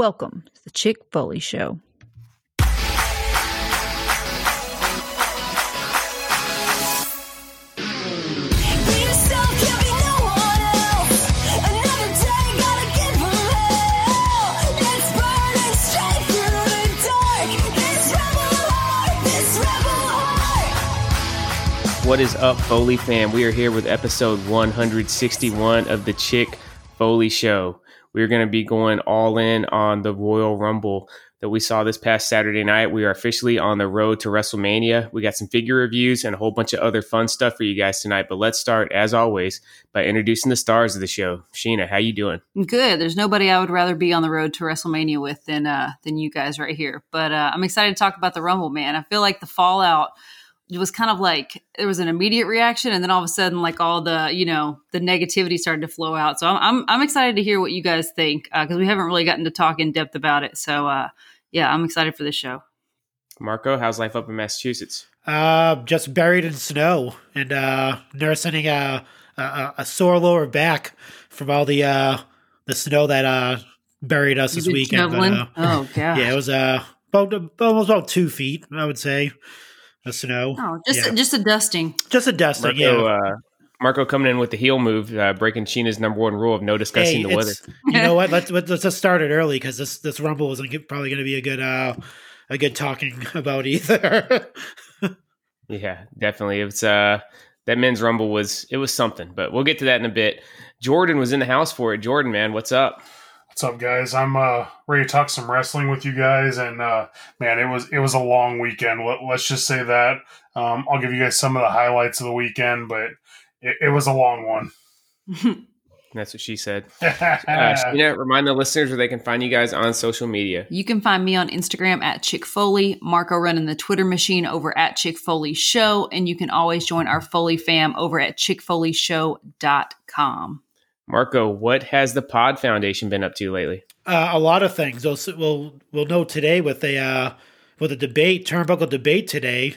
Welcome to the Chick Foley Show. What is up, Foley fam? We are here with episode 161 of the Chick Foley Show. We're going to be going all in on the Royal Rumble that we saw this past Saturday night. We are officially on the road to WrestleMania. We got some figure reviews and a whole bunch of other fun stuff for you guys tonight. But let's start, as always, by introducing the stars of the show. Sheena, how you doing? Good. There's nobody I would rather be on the road to WrestleMania with than uh, than you guys right here. But uh, I'm excited to talk about the Rumble, man. I feel like the fallout – it was kind of like there was an immediate reaction and then all of a sudden like all the you know the negativity started to flow out. So i'm i'm, I'm excited to hear what you guys think because uh, we haven't really gotten to talk in depth about it. So uh, yeah i'm excited for this show. Marco how's life up in massachusetts? Uh just buried in snow and uh nursing a a, a sore lower back from all the uh the snow that uh buried us you this weekend but, uh, oh yeah yeah it was uh about almost about two feet i would say the snow. Oh, just yeah. just a dusting. Just a dusting. Marco, yeah. Uh, Marco coming in with the heel move, uh, breaking Sheena's number one rule of no discussing hey, the weather. You know what? Let's let's just start it early because this this rumble isn't probably going to be a good uh a good talking about either. yeah, definitely. It's uh that men's rumble was it was something, but we'll get to that in a bit. Jordan was in the house for it. Jordan, man, what's up? What's up, guys? I'm uh, ready to talk some wrestling with you guys, and uh, man, it was it was a long weekend. Let, us just say that. Um, I'll give you guys some of the highlights of the weekend, but it, it was a long one. That's what she said. uh, Sheena, remind the listeners where they can find you guys on social media. You can find me on Instagram at Chick Foley, Marco running the Twitter machine over at Chick Foley Show, and you can always join our Foley fam over at chickfoleyshow.com. Marco, what has the Pod Foundation been up to lately? Uh, a lot of things. We'll we'll, we'll know today with a uh, with a debate, turnbuckle debate today.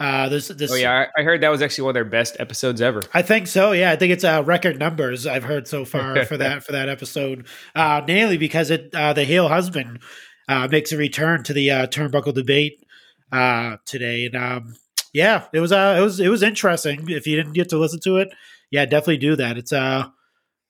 Uh, this, this, oh yeah, I, heard that was actually one of their best episodes ever. I think so. Yeah, I think it's uh, record numbers I've heard so far for that for that episode. Uh, mainly because it uh, the Hale husband uh, makes a return to the uh, turnbuckle debate uh, today, and um, yeah, it was uh, it was it was interesting. If you didn't get to listen to it, yeah, definitely do that. It's uh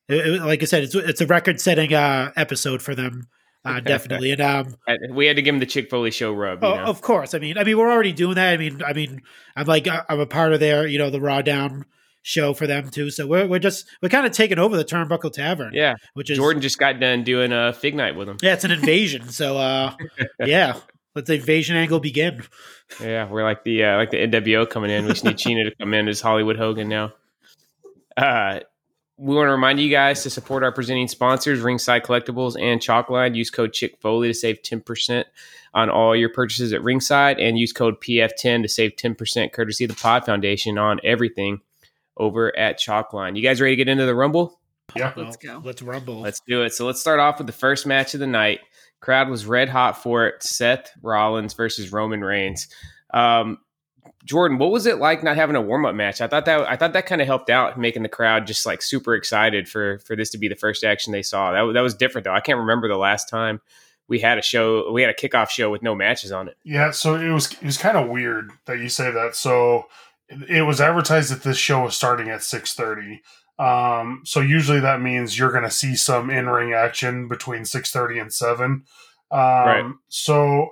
it, it, like I said, it's it's a record setting uh, episode for them. Uh, definitely, and um, we had to give them the Chick Foley show rub. Oh, of course. I mean, I mean, we're already doing that. I mean, I mean, I'm like, uh, I'm a part of their, you know, the Raw Down show for them too. So we're we're just we're kind of taking over the Turnbuckle Tavern. Yeah, which is Jordan just got done doing a fig night with them. Yeah, it's an invasion. so uh, yeah, let the invasion angle begin. Yeah, we're like the uh, like the NWO coming in. We just need Sheena to come in as Hollywood Hogan now. Uh, we want to remind you guys to support our presenting sponsors, Ringside Collectibles and Chalkline. Use code Chick Foley to save 10% on all your purchases at Ringside and use code PF10 to save 10% courtesy of the Pod Foundation on everything over at Chalkline. You guys ready to get into the Rumble? Yeah. Let's go. Let's rumble. Let's do it. So let's start off with the first match of the night. Crowd was red hot for it. Seth Rollins versus Roman Reigns. Um, Jordan, what was it like not having a warm up match? I thought that I thought that kind of helped out, making the crowd just like super excited for for this to be the first action they saw. That that was different though. I can't remember the last time we had a show, we had a kickoff show with no matches on it. Yeah, so it was it was kind of weird that you say that. So it was advertised that this show was starting at six thirty. Um, so usually that means you're going to see some in ring action between six thirty and seven. Um, right. So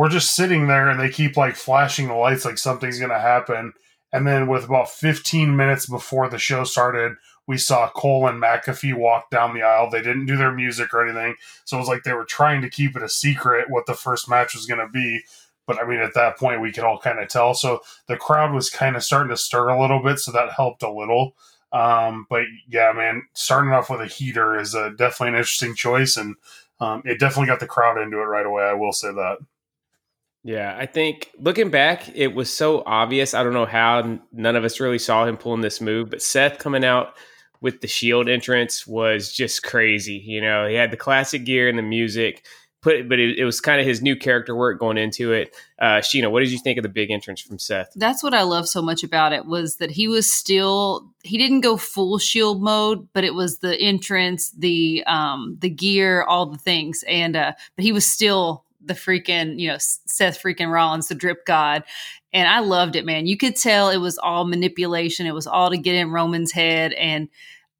we're just sitting there and they keep like flashing the lights like something's going to happen. And then with about 15 minutes before the show started, we saw Cole and McAfee walk down the aisle. They didn't do their music or anything. So it was like they were trying to keep it a secret what the first match was going to be. But I mean, at that point, we could all kind of tell. So the crowd was kind of starting to stir a little bit. So that helped a little. Um, but yeah, man, starting off with a heater is a, definitely an interesting choice. And um, it definitely got the crowd into it right away. I will say that. Yeah, I think looking back, it was so obvious. I don't know how none of us really saw him pulling this move, but Seth coming out with the Shield entrance was just crazy. You know, he had the classic gear and the music. put but it, it was kind of his new character work going into it. Uh, Sheena, what did you think of the big entrance from Seth? That's what I love so much about it was that he was still he didn't go full shield mode, but it was the entrance, the um the gear, all the things, and uh but he was still the freaking you know Seth freaking Rollins, the drip god, and I loved it, man. You could tell it was all manipulation. It was all to get in Roman's head, and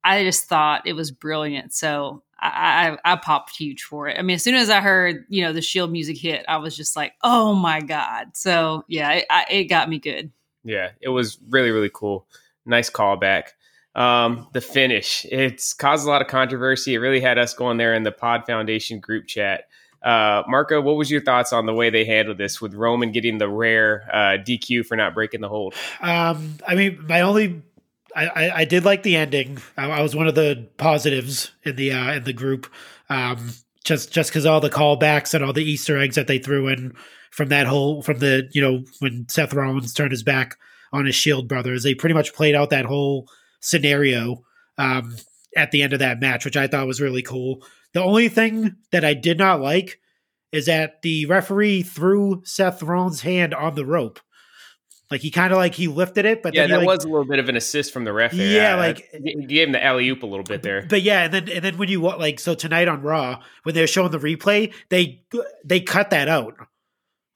I just thought it was brilliant. So I, I, I popped huge for it. I mean, as soon as I heard you know the Shield music hit, I was just like, oh my god! So yeah, it, I, it got me good. Yeah, it was really really cool. Nice callback. Um, the finish it's caused a lot of controversy. It really had us going there in the Pod Foundation group chat. Uh, Marco, what was your thoughts on the way they handled this with Roman getting the rare uh, DQ for not breaking the hold? Um, I mean, my only I, I, did like the ending. I, I, was one of the positives in the uh, in the group. Um, just just because all the callbacks and all the Easter eggs that they threw in from that whole from the you know when Seth Rollins turned his back on his Shield brothers, they pretty much played out that whole scenario um, at the end of that match, which I thought was really cool. The only thing that I did not like is that the referee threw Seth Rollins' hand on the rope. Like he kind of like he lifted it, but yeah, that like, was a little bit of an assist from the ref. There. Yeah, like he gave him the alley oop a little bit there. But yeah, and then and then when you like so tonight on Raw when they're showing the replay, they they cut that out,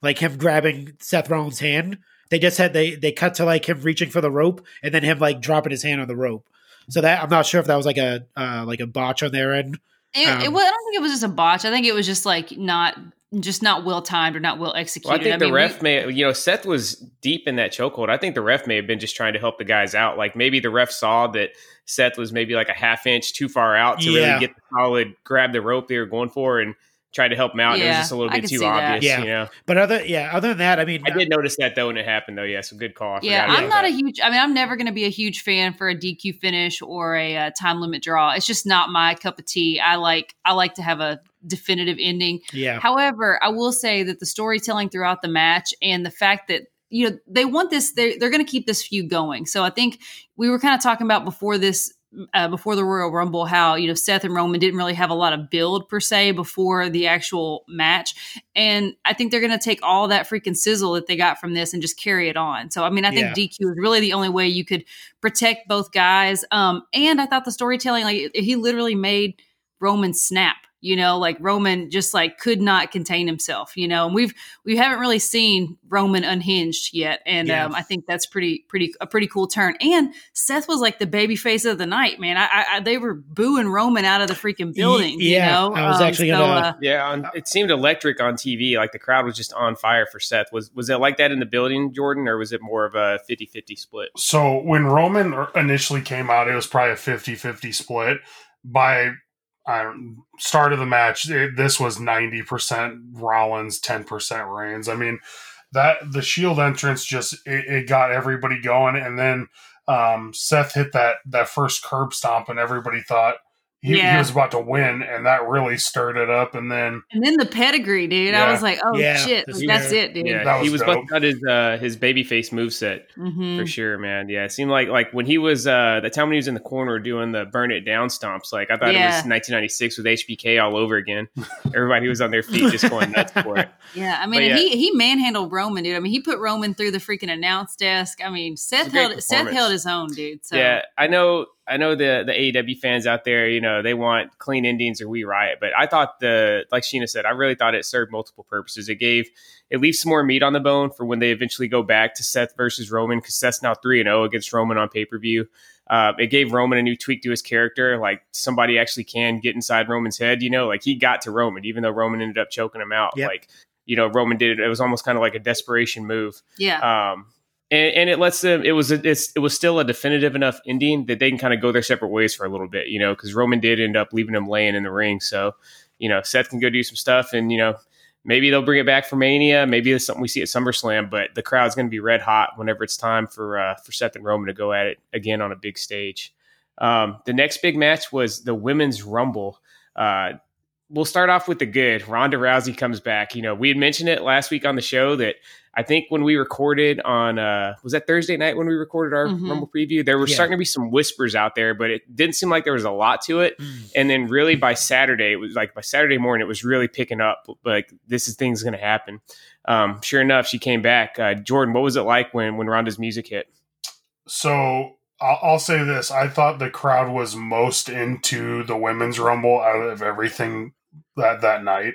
like him grabbing Seth Rollins' hand. They just had they they cut to like him reaching for the rope and then him like dropping his hand on the rope. So that I'm not sure if that was like a uh, like a botch on their end. It, um, it, I don't think it was just a botch. I think it was just like not just not well timed or not well executed. Well, I think I the mean, ref we, may, you know, Seth was deep in that chokehold. I think the ref may have been just trying to help the guys out. Like maybe the ref saw that Seth was maybe like a half inch too far out to Yeah. really get the solid grab the rope they were going for and tried to help him out. and it was Yeah, just a little I bit too see that. obvious. Yeah. You know, But other yeah, other than that, I mean, I did notice that though when it happened though. Yeah, so good call. I Yeah, I'm not that. a huge. I mean, I'm never going to be a huge fan for a DQ finish or a, uh time limit draw. It's just not my cup of tea. I like I like to have a definitive ending. yeah, However, I will say that the storytelling throughout the match and the fact that you know they want this, they're they're going to keep this feud going. So I think we were kind of talking about before this. Uh, before the Royal Rumble, how you know Seth and Roman didn't really have a lot of build per se before the actual match, and I think they're going to take all that freaking sizzle that they got from this and just carry it on. So I mean, I think Yeah. DQ is really the only way you could protect both guys. Um, and I thought the storytelling, like he literally made Roman snap. You know, like Roman just like could not contain himself. You know, and we've we haven't really seen Roman unhinged yet, and Yeah. um, I think that's pretty pretty a pretty cool turn. And Seth was like the baby face of the night, man. I, I, I they were booing Roman out of the freaking building. yeah, you know? I was Um, actually so, gonna- uh, Yeah, on, it seemed electric on TV. Like the crowd was just on fire for Seth. Was was it like that in the building, Jordan, or was it more of a 50-50 split? So when Roman initially came out, it was probably a 50-50 split. By I start of the match, it, this was 90% Rollins, 10% Reigns. I mean, that the Shield entrance just it, it got everybody going, and then um, Seth hit that that first curb stomp, and everybody thought he, he was about to win, and that really stirred it up. And then and then the pedigree, dude. I was like, oh Yeah, shit, like, that's year. it, dude. Yeah, That he was was dope. busting out his uh, his babyface moveset. Mhm. for sure, man. Yeah, it seemed like like when he was uh the time when he was in the corner doing the burn it down stomps. Like I thought it was 1996 with HBK all over again. Everybody was on their feet just going nuts for it. Yeah, I mean, yeah. he he manhandled Roman, dude. I mean, he put Roman through the freaking announce desk. I mean, Seth held Seth held his own, dude. So Yeah, I know. I know the the AEW fans out there. You know, they want clean endings or we riot. But I thought the like Sheena said, I really thought it served multiple purposes. It gave it leaves some more meat on the bone for when they eventually go back to Seth versus Roman because Seth's now three and zero against Roman on pay per view. Uh, it gave Roman a new tweak to his character. Like somebody actually can get inside Roman's head. You know, like he got to Roman, even though Roman ended up choking him out. Yep. Like you know, Roman did it. It was almost kind of like a desperation move yeah, um, and, and it lets them. It was a, it's, it was still a definitive enough ending that they can kind of go their separate ways for a little bit, you know, because Roman did end up leaving him laying in the ring. So, you know, Seth can go do some stuff, and you know, maybe they'll bring it back for Mania. Maybe it's something we see at SummerSlam, but the crowd's going to be red hot whenever it's time for uh, for Seth and Roman to go at it again on a big stage. Um, the next big match was the Women's Rumble. Uh, we'll start off with the good. Ronda Rousey comes back. You know, we had mentioned it last week on the show that I think when we recorded on uh was that Thursday night when we recorded our Mhm. Rumble preview, there were Yeah. starting to be some whispers out there, but it didn't seem like there was a lot to it. Mm. And then really by Saturday, it was like by Saturday morning, it was really picking up. Like this is things going to happen. Um, sure enough, she came back. Uh, Jordan, what was it like when when Ronda's music hit? So I'll, I'll say this: I thought the crowd was most into the women's rumble out of everything that that night,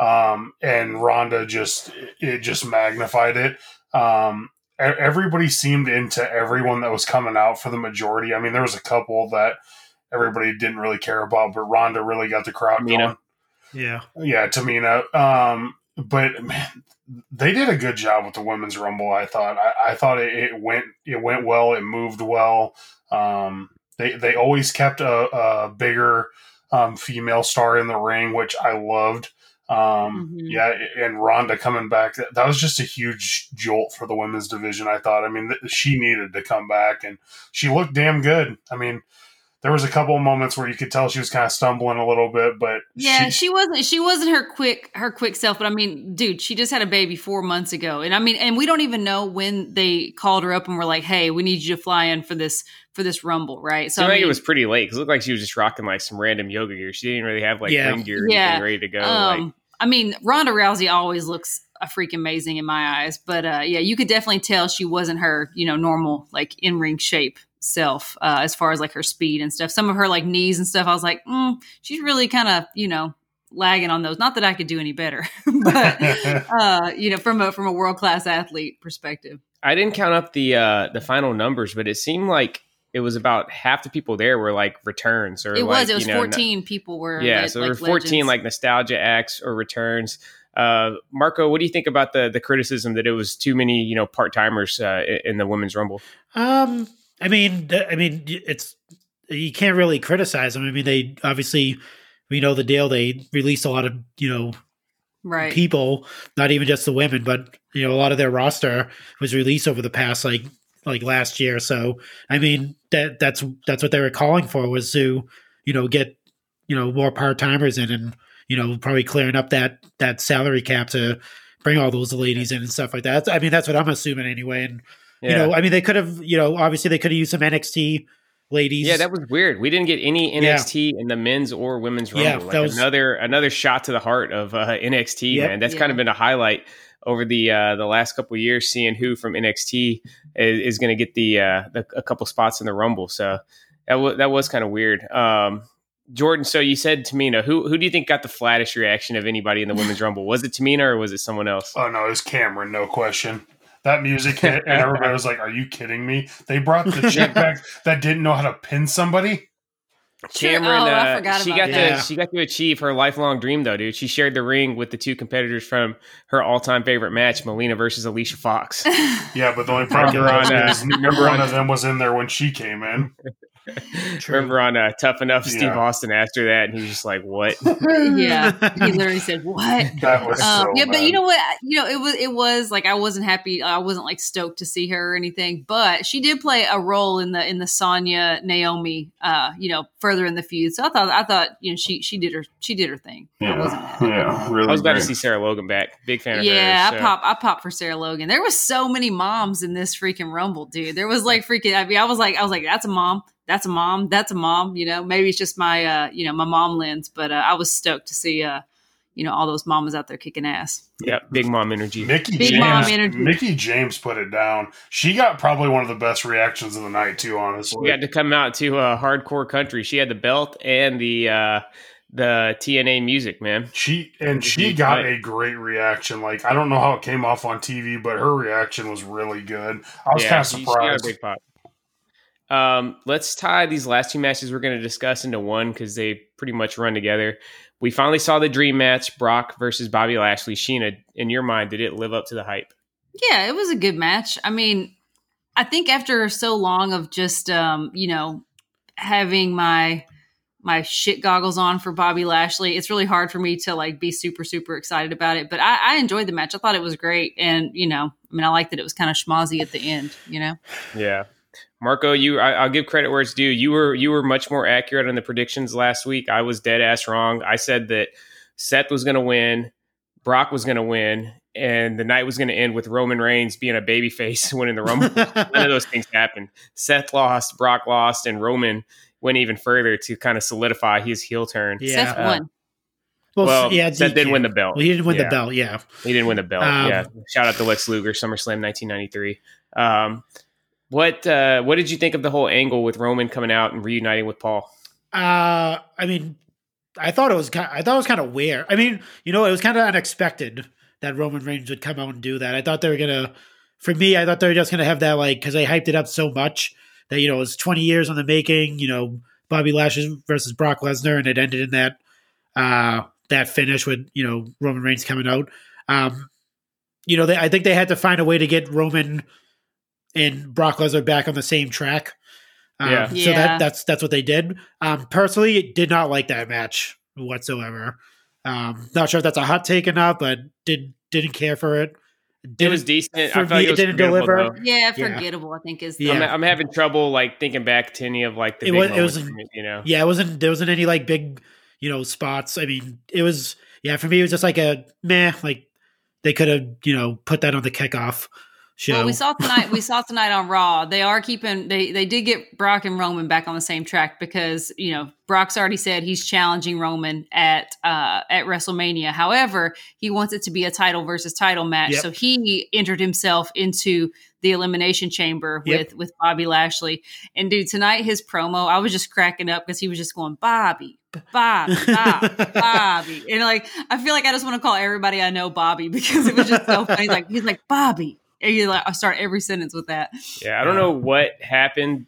um, and Ronda just it just magnified it. Um, everybody seemed into everyone that was coming out for the majority. I mean, there was a couple that everybody didn't really care about, but Ronda really got the crowd Tamina. going. Yeah. Yeah, Tamina. Um, but man, they did a good job with the women's rumble. I thought. I, I thought it, it went it went well. It moved well. Um, they they always kept a, a bigger um, female star in the ring, which I loved. Um, Mhm. Yeah, and Ronda coming back that, that was just a huge jolt for the women's division. I thought. I mean, th- she needed to come back, and she looked damn good. I mean. There was a couple of moments where you could tell she was kind of stumbling a little bit, but Yeah, she, wasn't. She wasn't her quick her quick self. But I mean, dude, she just had a baby four months ago, and I mean, and we don't even know when they called her up and were like, "Hey, we need you to fly in for this for this rumble," right? So I I think mean, it was pretty late because it looked like she was just rocking like some random yoga gear. She didn't really have like Yeah. ring gear or Yeah. anything ready to go. Um, like, I mean, Ronda Rousey always looks a freak amazing in my eyes, but uh, yeah, you could definitely tell she wasn't her, you know, normal like in ring shape self uh, as far as like her speed and stuff. Some of her like knees and stuff, I was like, mm, she's really kind of, you know, lagging on those. Not that I could do any better, but uh, you know, from a from a world class athlete perspective. I didn't count up the uh the final numbers, but it seemed like it was about half the people there were like returns or It like, was. It was you know, fourteen people were. Yeah, le- so there like were 14 legends. like nostalgia acts or returns. Uh, Marco, what do you think about the the criticism that it was too many, you know, part timers uh, in the women's rumble? Um, I mean, I mean, it's you can't really criticize them. I mean, they obviously we know the deal. They released a lot of you know right. people, not even just the women, but you know a lot of their roster was released over the past like like last year. So I mean that that's that's what they were calling for was to you know get you know more part timers in and you know probably clearing up that that salary cap to bring all those ladies in and stuff like that. I mean that's what I'm assuming anyway. And Yeah. you know I mean they could have you know obviously they could have used some NXT ladies. yeah, that was weird. We didn't get any NXT in the men's or women's rumble. Yeah, like that was- another another shot to the heart of uh, NXT. Yep. Man, that's Yeah. kind of been a highlight over the uh, the last couple of years, seeing who from NXT is, is going to get the, uh, the a couple spots in the rumble. So that was that was kind of weird. Um, Jordan, so you said Tamina. Who who do you think got the flattest reaction of anybody in the women's rumble? Was it Tamina or was it someone else? Oh no, it was Cameron, no question. That music hit, and everybody was like, "Are you kidding me?" They brought the chick back that didn't know how to pin somebody. Cameron, Oh, I uh, forgot she about got that. to she got to achieve her lifelong dream though, dude. She shared the ring with the two competitors from her all time favorite match, Melina versus Alicia Fox. Yeah, but the only problem on, uh, is remember none on- of them was in there when she came in. True. Remember on uh, Tough Enough, Steve Yeah. Austin asked her that, and he was just like, "What?" yeah, he literally said, "What?" That was Um, so yeah, but you know what? You know, it was it was like I wasn't happy. I wasn't like stoked to see her or anything. But she did play a role in the in the Sonya Naomi, uh, you know, further in the feud. So I thought I thought you know she she did her she did her thing. I wasn't yeah, happy. yeah, really. I was glad to see Sarah Logan back. Big fan of Yeah, hers. I so. pop I pop for Sarah Logan. There was so many moms in this freaking rumble, dude. There was like freaking. I mean, I was like, I was like, that's a mom. That's a mom. That's a mom. You know, maybe it's just my, uh, you know, my mom lens. But uh, I was stoked to see, uh, you know, all those mamas out there kicking ass. Yeah, big mom energy. Mickie Big James, mom energy. Mickie James put it down. She got probably one of the best reactions of the night too. Honestly, We got to come out to uh, hardcore country. She had the belt and the uh, the TNA music, man. She and she got fight. a great reaction. Like I don't know how it came off on TV, but her reaction was really good. I was kind of she- she got a surprised. big pop. Um, let's tie these last two matches we're going to discuss into one because they pretty much run together. We finally saw the dream match: Brock versus Bobby Lashley. Sheena, in your mind, did it live up to the hype? Yeah, it was a good match. I mean, I think after so long of just, um, you know, having my my shit goggles on for Bobby Lashley, it's really hard for me to like be super super excited about it. But I, I enjoyed the match. I thought it was great, and you know, I mean, I liked that it was kind of schmozzy at the end. You know. Yeah. Marco, you I, I'll give credit where it's due. You were you were much more accurate on the predictions last week. I was dead ass wrong. I said that Seth was going to win, Brock was going to win, and the night was going to end with Roman Reigns being a babyface winning the Rumble. None of those things happened. Seth lost, Brock lost, and Roman went even further to kind of solidify his heel turn. Yeah. Seth Uh. Well, Well, yeah, Seth didn't win the belt. Well, he didn't win Yeah. the belt. Yeah. He didn't win the belt. Um, yeah. Shout out to Lex Luger, SummerSlam 1993. Um, what uh, what did you think of the whole angle with Roman coming out and reuniting with Paul? Uh, I mean, I thought it was kind. I thought it was kind of weird. I mean, you know, it was kind of unexpected that Roman Reigns would come out and do that. I thought they were gonna. For me, I thought they were just gonna have that like because they hyped it up so much that you know it was twenty years on the making. You know, Bobby Lashley versus Brock Lesnar, and it ended in that uh that finish with you know Roman Reigns coming out. Um, you know, they, I think they had to find a way to get Roman and Brock Lesnar back on the same track. Um, Yeah. So Yeah. that that's that's what they did. Um, personally, did not like that match whatsoever. Um, not sure if that's a hot take or not, but did didn't care for it. It Didn't, was decent. for I felt me, like it it didn't deliver. though. Yeah, Yeah. forgettable. I think is the Yeah. I'm, I'm having trouble like thinking back to any of like the It big was- it moments was- for me, you know. Yeah, it wasn't there wasn't any like big, you know, spots. I mean, it was yeah, for me it was just like a meh, like they could have, you know, put that on the kickoff show. Well, we saw tonight. we saw tonight on Raw. They are keeping. They they did get Brock and Roman back on the same track because you know Brock's already said he's challenging Roman at uh, at WrestleMania. However, he wants it to be a title versus title match. Yep. So he entered himself into the elimination chamber Yep. with with Bobby Lashley. And dude, tonight his promo, I was just cracking up because he was just going Bobby, Bobby, Bobby, Bobby, and like I feel like I just want to call everybody I know Bobby because it was just so funny. He's like he's like Bobby. And you like I start every sentence with that. Yeah, I don't know what happened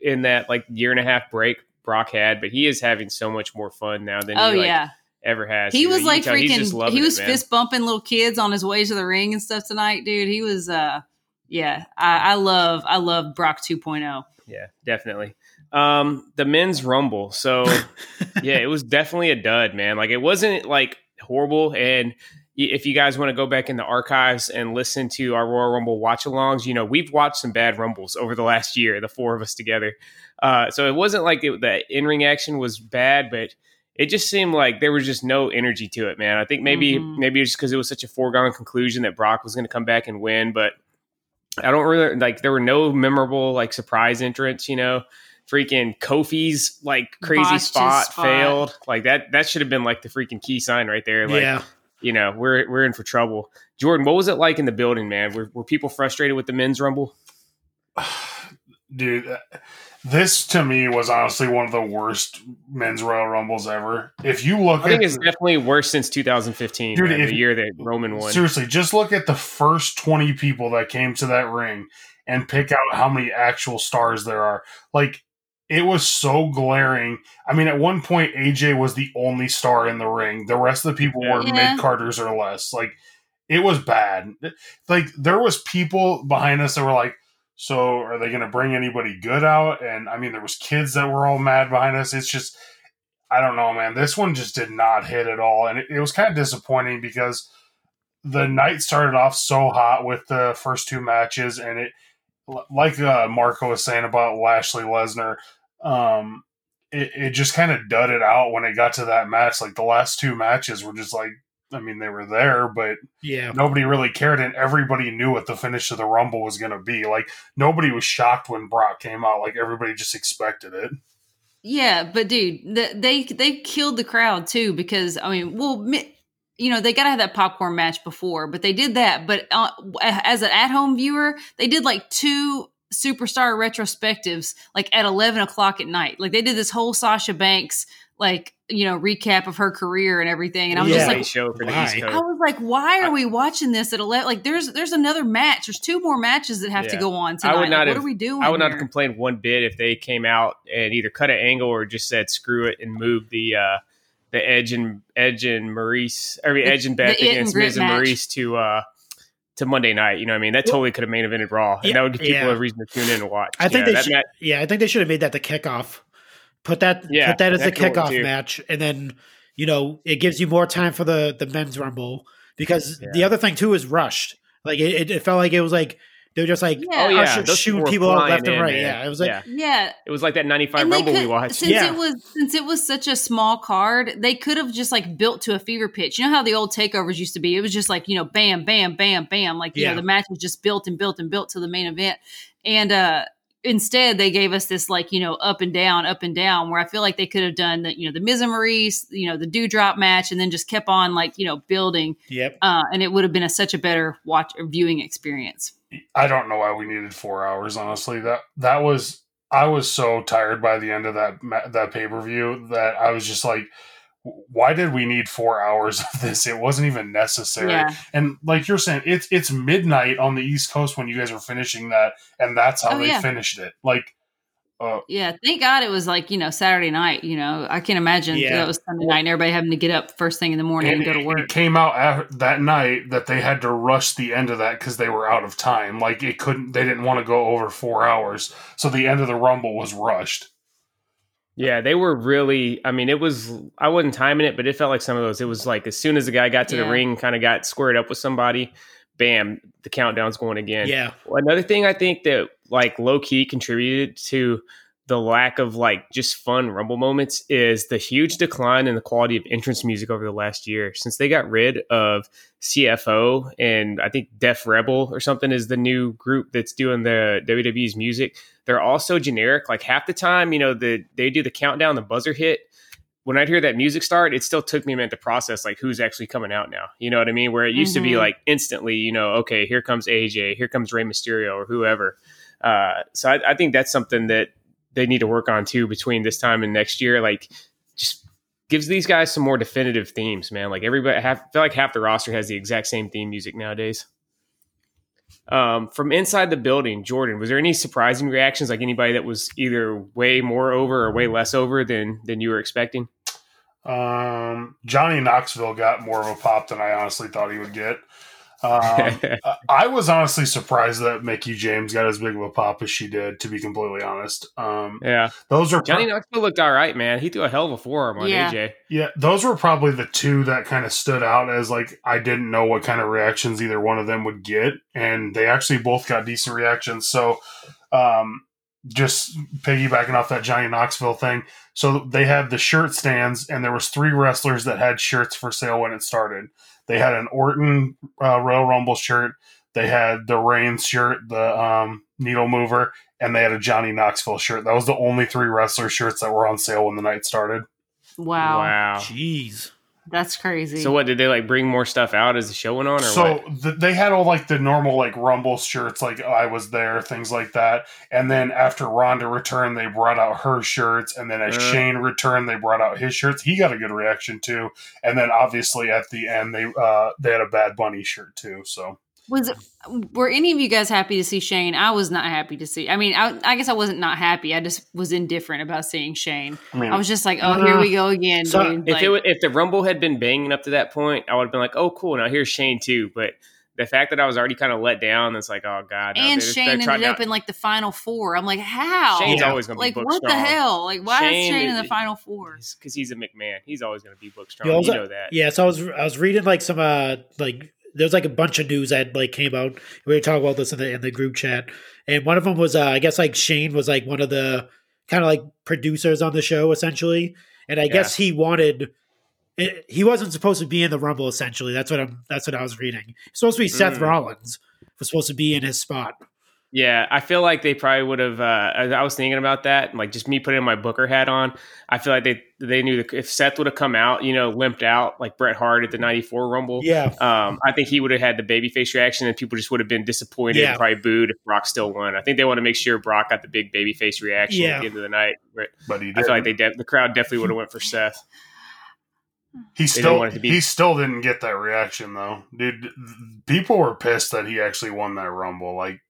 in that like year and a half break Brock had, but he is having so much more fun now than Oh he like, yeah, ever has. he You know, was you like can tell he's just freaking. He was man. fist bumping little kids on his way to the ring and stuff tonight, dude. He was. uh Yeah, I, I love. I love Brock oh. 2.0. Yeah, definitely. Um, the men's rumble. So yeah, it was definitely a dud, man. Like it wasn't like horrible. And y- if you guys want to go back in the archives and listen to our Royal Rumble watch alongs, you know, we've watched some bad rumbles over the last year, the four of us together. Uh, so it wasn't like it, the in ring action was bad, but it just seemed like there was just no energy to it, man. I think maybe Mhm. maybe it's because it was such a foregone conclusion that Brock was going to come back and win, but I don't really like. There were no memorable like surprise entrants, you know freaking Kofi's like crazy spot, spot. failed. Like that that should have been like the freaking key sign right there. Like yeah. You know, we're we're in for trouble. Jordan, what was it like in the building, man? Were, were people frustrated with the men's rumble? dude uh, this to me was honestly one of the worst men's royal rumbles ever if you look I think it's definitely worse since 2015, Dude, man, if- the year that Roman won. seriously just look at the first 20 people that came to that ring and pick out how many actual stars there are like it was so glaring. I mean at one point aj was the only star in the ring. The rest of the people were Yeah. mid-carters or less. Like it was bad. Like there was people behind us that were like so are they going to bring anybody good out? And i mean there was kids that were all mad behind us. It's just i don't know man. This one just did not hit at all. And it, it was kind of disappointing because the night started off so hot with the first two matches and it like uh, marco was saying about lashley lesnar um it, it just kind of dudded out when it got to that match like the last two matches were just like i mean they were there but Yeah. nobody really cared and everybody knew what the finish of the rumble was going to be like nobody was shocked when brock came out like everybody just expected it Yeah, but dude, the, they they killed the crowd too because I mean, well, mi- you know, they got to have that popcorn match before, but they did that. But uh, as an at home viewer, they did like two superstar retrospectives, like at eleven o'clock at night. Like they did this whole Sasha Banks, like you know, recap of her career and everything. And I was Yeah. just like, show for the why? East I was like, why are we watching this at eleven? Like, there's there's another match. There's two more matches that have to go on I tonight. would Like, not what are we doing? I would not complain one bit if they came out and either cut an angle or just said screw it and move the uh, the Edge and Edge and Maryse, I mean Edge and Beth the and against Grit Miz and. Maryse to uh, to Monday night. You know what I mean? That totally could have main evented Raw, Yeah, and that would give people yeah. a reason to tune in and watch. I think Yeah, they should. match- yeah, I think they should have made that the kickoff. Put that. Yeah, put that as the kickoff match, and then you know it gives you more time for the the men's rumble because the other thing too is rushed. Like it, it felt like it was like They were just like Yeah. Oh yeah, shoot- those shooting people left and right. man. Yeah, it was like yeah. Yeah, It was like that '95 and they Rumble we watched. since Yeah. it was since it was such a small card, they could have just like built to a fever pitch. You know how the old takeovers used to be? It was just like you know, bam, bam, bam, bam. Like you Yeah. know, the match was just built and built and built to the main event. And uh instead, they gave us this like you know up and down, up and down. Where I feel like they could have done the you know the Miz and Maryse, you know the Dewdrop match, and then just kept on like you know building. yep. Uh, and it would have been a, such a better watch or viewing experience. I don't know why we needed four hours. Honestly, that that was I was so tired by the end of that that pay per view that I was just like, why did we need four hours of this? It wasn't even necessary. Yeah. And like you're saying, it's it's midnight on the East Coast when you guys are finishing that, and that's how Oh, they yeah. finished it. Like, uh, Yeah, thank God it was like you know Saturday night. You know, I can't imagine Yeah. that was Sunday night and everybody having to get up first thing in the morning and, and go to it- work. It came out af that night that they had to rush the end of that because they were out of time. Like it couldn't, they didn't want to go over four hours, so the end of the Rumble was rushed. Yeah, they were really. I mean, it was. I wasn't timing it, but it felt like some of those. It was like as soon as the guy got to Yeah. the ring, kind of got squared up with somebody, bam, the countdown's going again. Yeah. Well, Another thing I think that like low key contributed to the lack of like just fun rumble moments is the huge decline in the quality of entrance music over the last year since they got rid of CFO and I think Def Rebel or something is the new group that's doing the WWE's music. They're all so generic. Like half the time, you know, the they do the countdown, the buzzer hit. When I'd hear that music start, it still took me a minute to process like who's actually coming out now. You know what I mean? Where it used to be Mhm. like instantly, you know, okay, here comes AJ, here comes Rey Mysterio or whoever. Uh, so I, I think that's something that they need to work on too between this time and next year. Like, just gives these guys some more definitive themes, man. Like everybody, half, I feel like half the roster has the exact same theme music nowadays. Um, from inside the building, Jordan, was there any surprising reactions? Like anybody that was either way more over or way less over than than you were expecting? Um, Johnny Knoxville got more of a pop than I honestly thought he would get. Um, I- I was honestly surprised that Mickie James got as big of a pop as she did. To be completely honest, um, yeah, those are Johnny Knoxville looked all right, man. He threw a hell of a forearm on Yeah. AJ. Yeah, those were probably the two that kind of stood out as like I didn't know what kind of reactions either one of them would get, and they actually both got decent reactions. So, um, just piggybacking off that Johnny Knoxville thing, so they had the shirt stands, and there was three wrestlers that had shirts for sale when it started. They had an Orton uh, Royal Rumble shirt, they had the Reigns shirt, the um, Needle Mover, and they had a Johnny Knoxville shirt. That was the only three wrestler shirts that were on sale when the night started. Wow, Wow. Jeez. That's crazy. So what did they like bring more stuff out as the show went on, or so what? th- they had all like the normal like rumble shirts like i was there things like that and then after ronda returned they brought out her shirts and then as Uh. shane returned they brought out his shirts he got a good reaction too and then obviously at the end they uh they had a bad bunny shirt too so was were any of you guys happy to see Shane? I was not happy to see. I mean, I, I guess I wasn't not happy. I just was indifferent about seeing Shane. i mean I was just like, oh, here we go again. So, dude. if Like, it wa- if the Rumble had been banging up to that point, I would have been like, oh, cool. Now here's Shane too. But the fact that I was already kind of let down, it's like, oh god. no, and Shane they're ended up to- in like the final four. I'm like, how? Shane's Yeah. always going to be like booked what the hell? Like why Shane is Shane in the final four? Because he's a McMahon. He's always going to be book strong. You You, know that. Yeah, so I was I was reading like some uh like there's like a bunch of news that like came out. We were talking about this in the in the group chat, and one of them was uh, I guess like Shane was like one of the kind of like producers on the show essentially, and I guess he wanted. It, he wasn't supposed to be in the Rumble. Essentially, that's what I'm. That's what I was reading. It's supposed to be Seth Mm. Rollins was supposed to be in his spot. Yeah, I feel like they probably would have. Uh, I I was thinking about that, like just me putting my Booker hat on. I feel like they they knew that if Seth would have come out, you know, limped out like Bret Hart at the '94 Rumble. Yeah, Um, I think he would have had the babyface reaction, and people just would have been disappointed Yeah. and probably booed if Brock still won. I think they want to make sure Brock got the big babyface reaction Yeah. at the end of the night. But but he I feel like they de- the crowd definitely would have went for Seth. he still want it to be- he still didn't get that reaction though dude people were pissed that he actually won that rumble like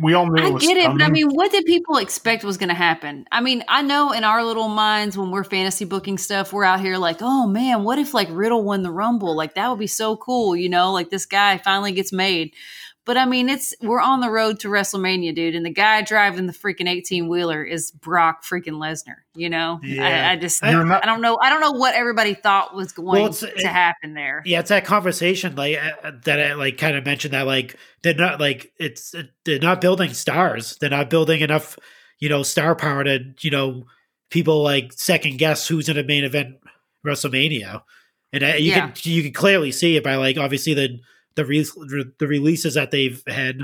we all knew I get it, but I mean, what did people expect was going to happen? I mean, I know in our little minds when we're fantasy booking stuff, we're out here like, oh man, what if like Riddle won the Rumble? Like that would be so cool, you know? Like this guy finally gets made. But I mean, it's we're on the road to WrestleMania, dude, and the guy driving the freaking eighteen wheeler is Brock freaking Lesnar. You know, Yeah. I, I just You're not- I don't know. I don't know what everybody thought was going Well, to it- happen there. Yeah, it's that conversation like uh, that I like kind of mentioned that like they're not like it's they're not building stars. They're not building enough, you know, star power to you know people like second guess who's in a main event WrestleMania, and uh, you Yeah. can you can clearly see it by like obviously the the re- the releases that they've had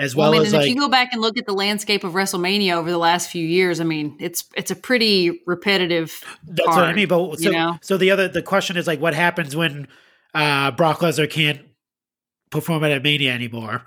as well, I mean, as like if you go back and look at the landscape of WrestleMania over the last few years, I mean, it's it's a pretty repetitive. That's what I mean. But so, you know? so the other the question is like, what happens when uh, Brock Lesnar can't perform at a Mania anymore?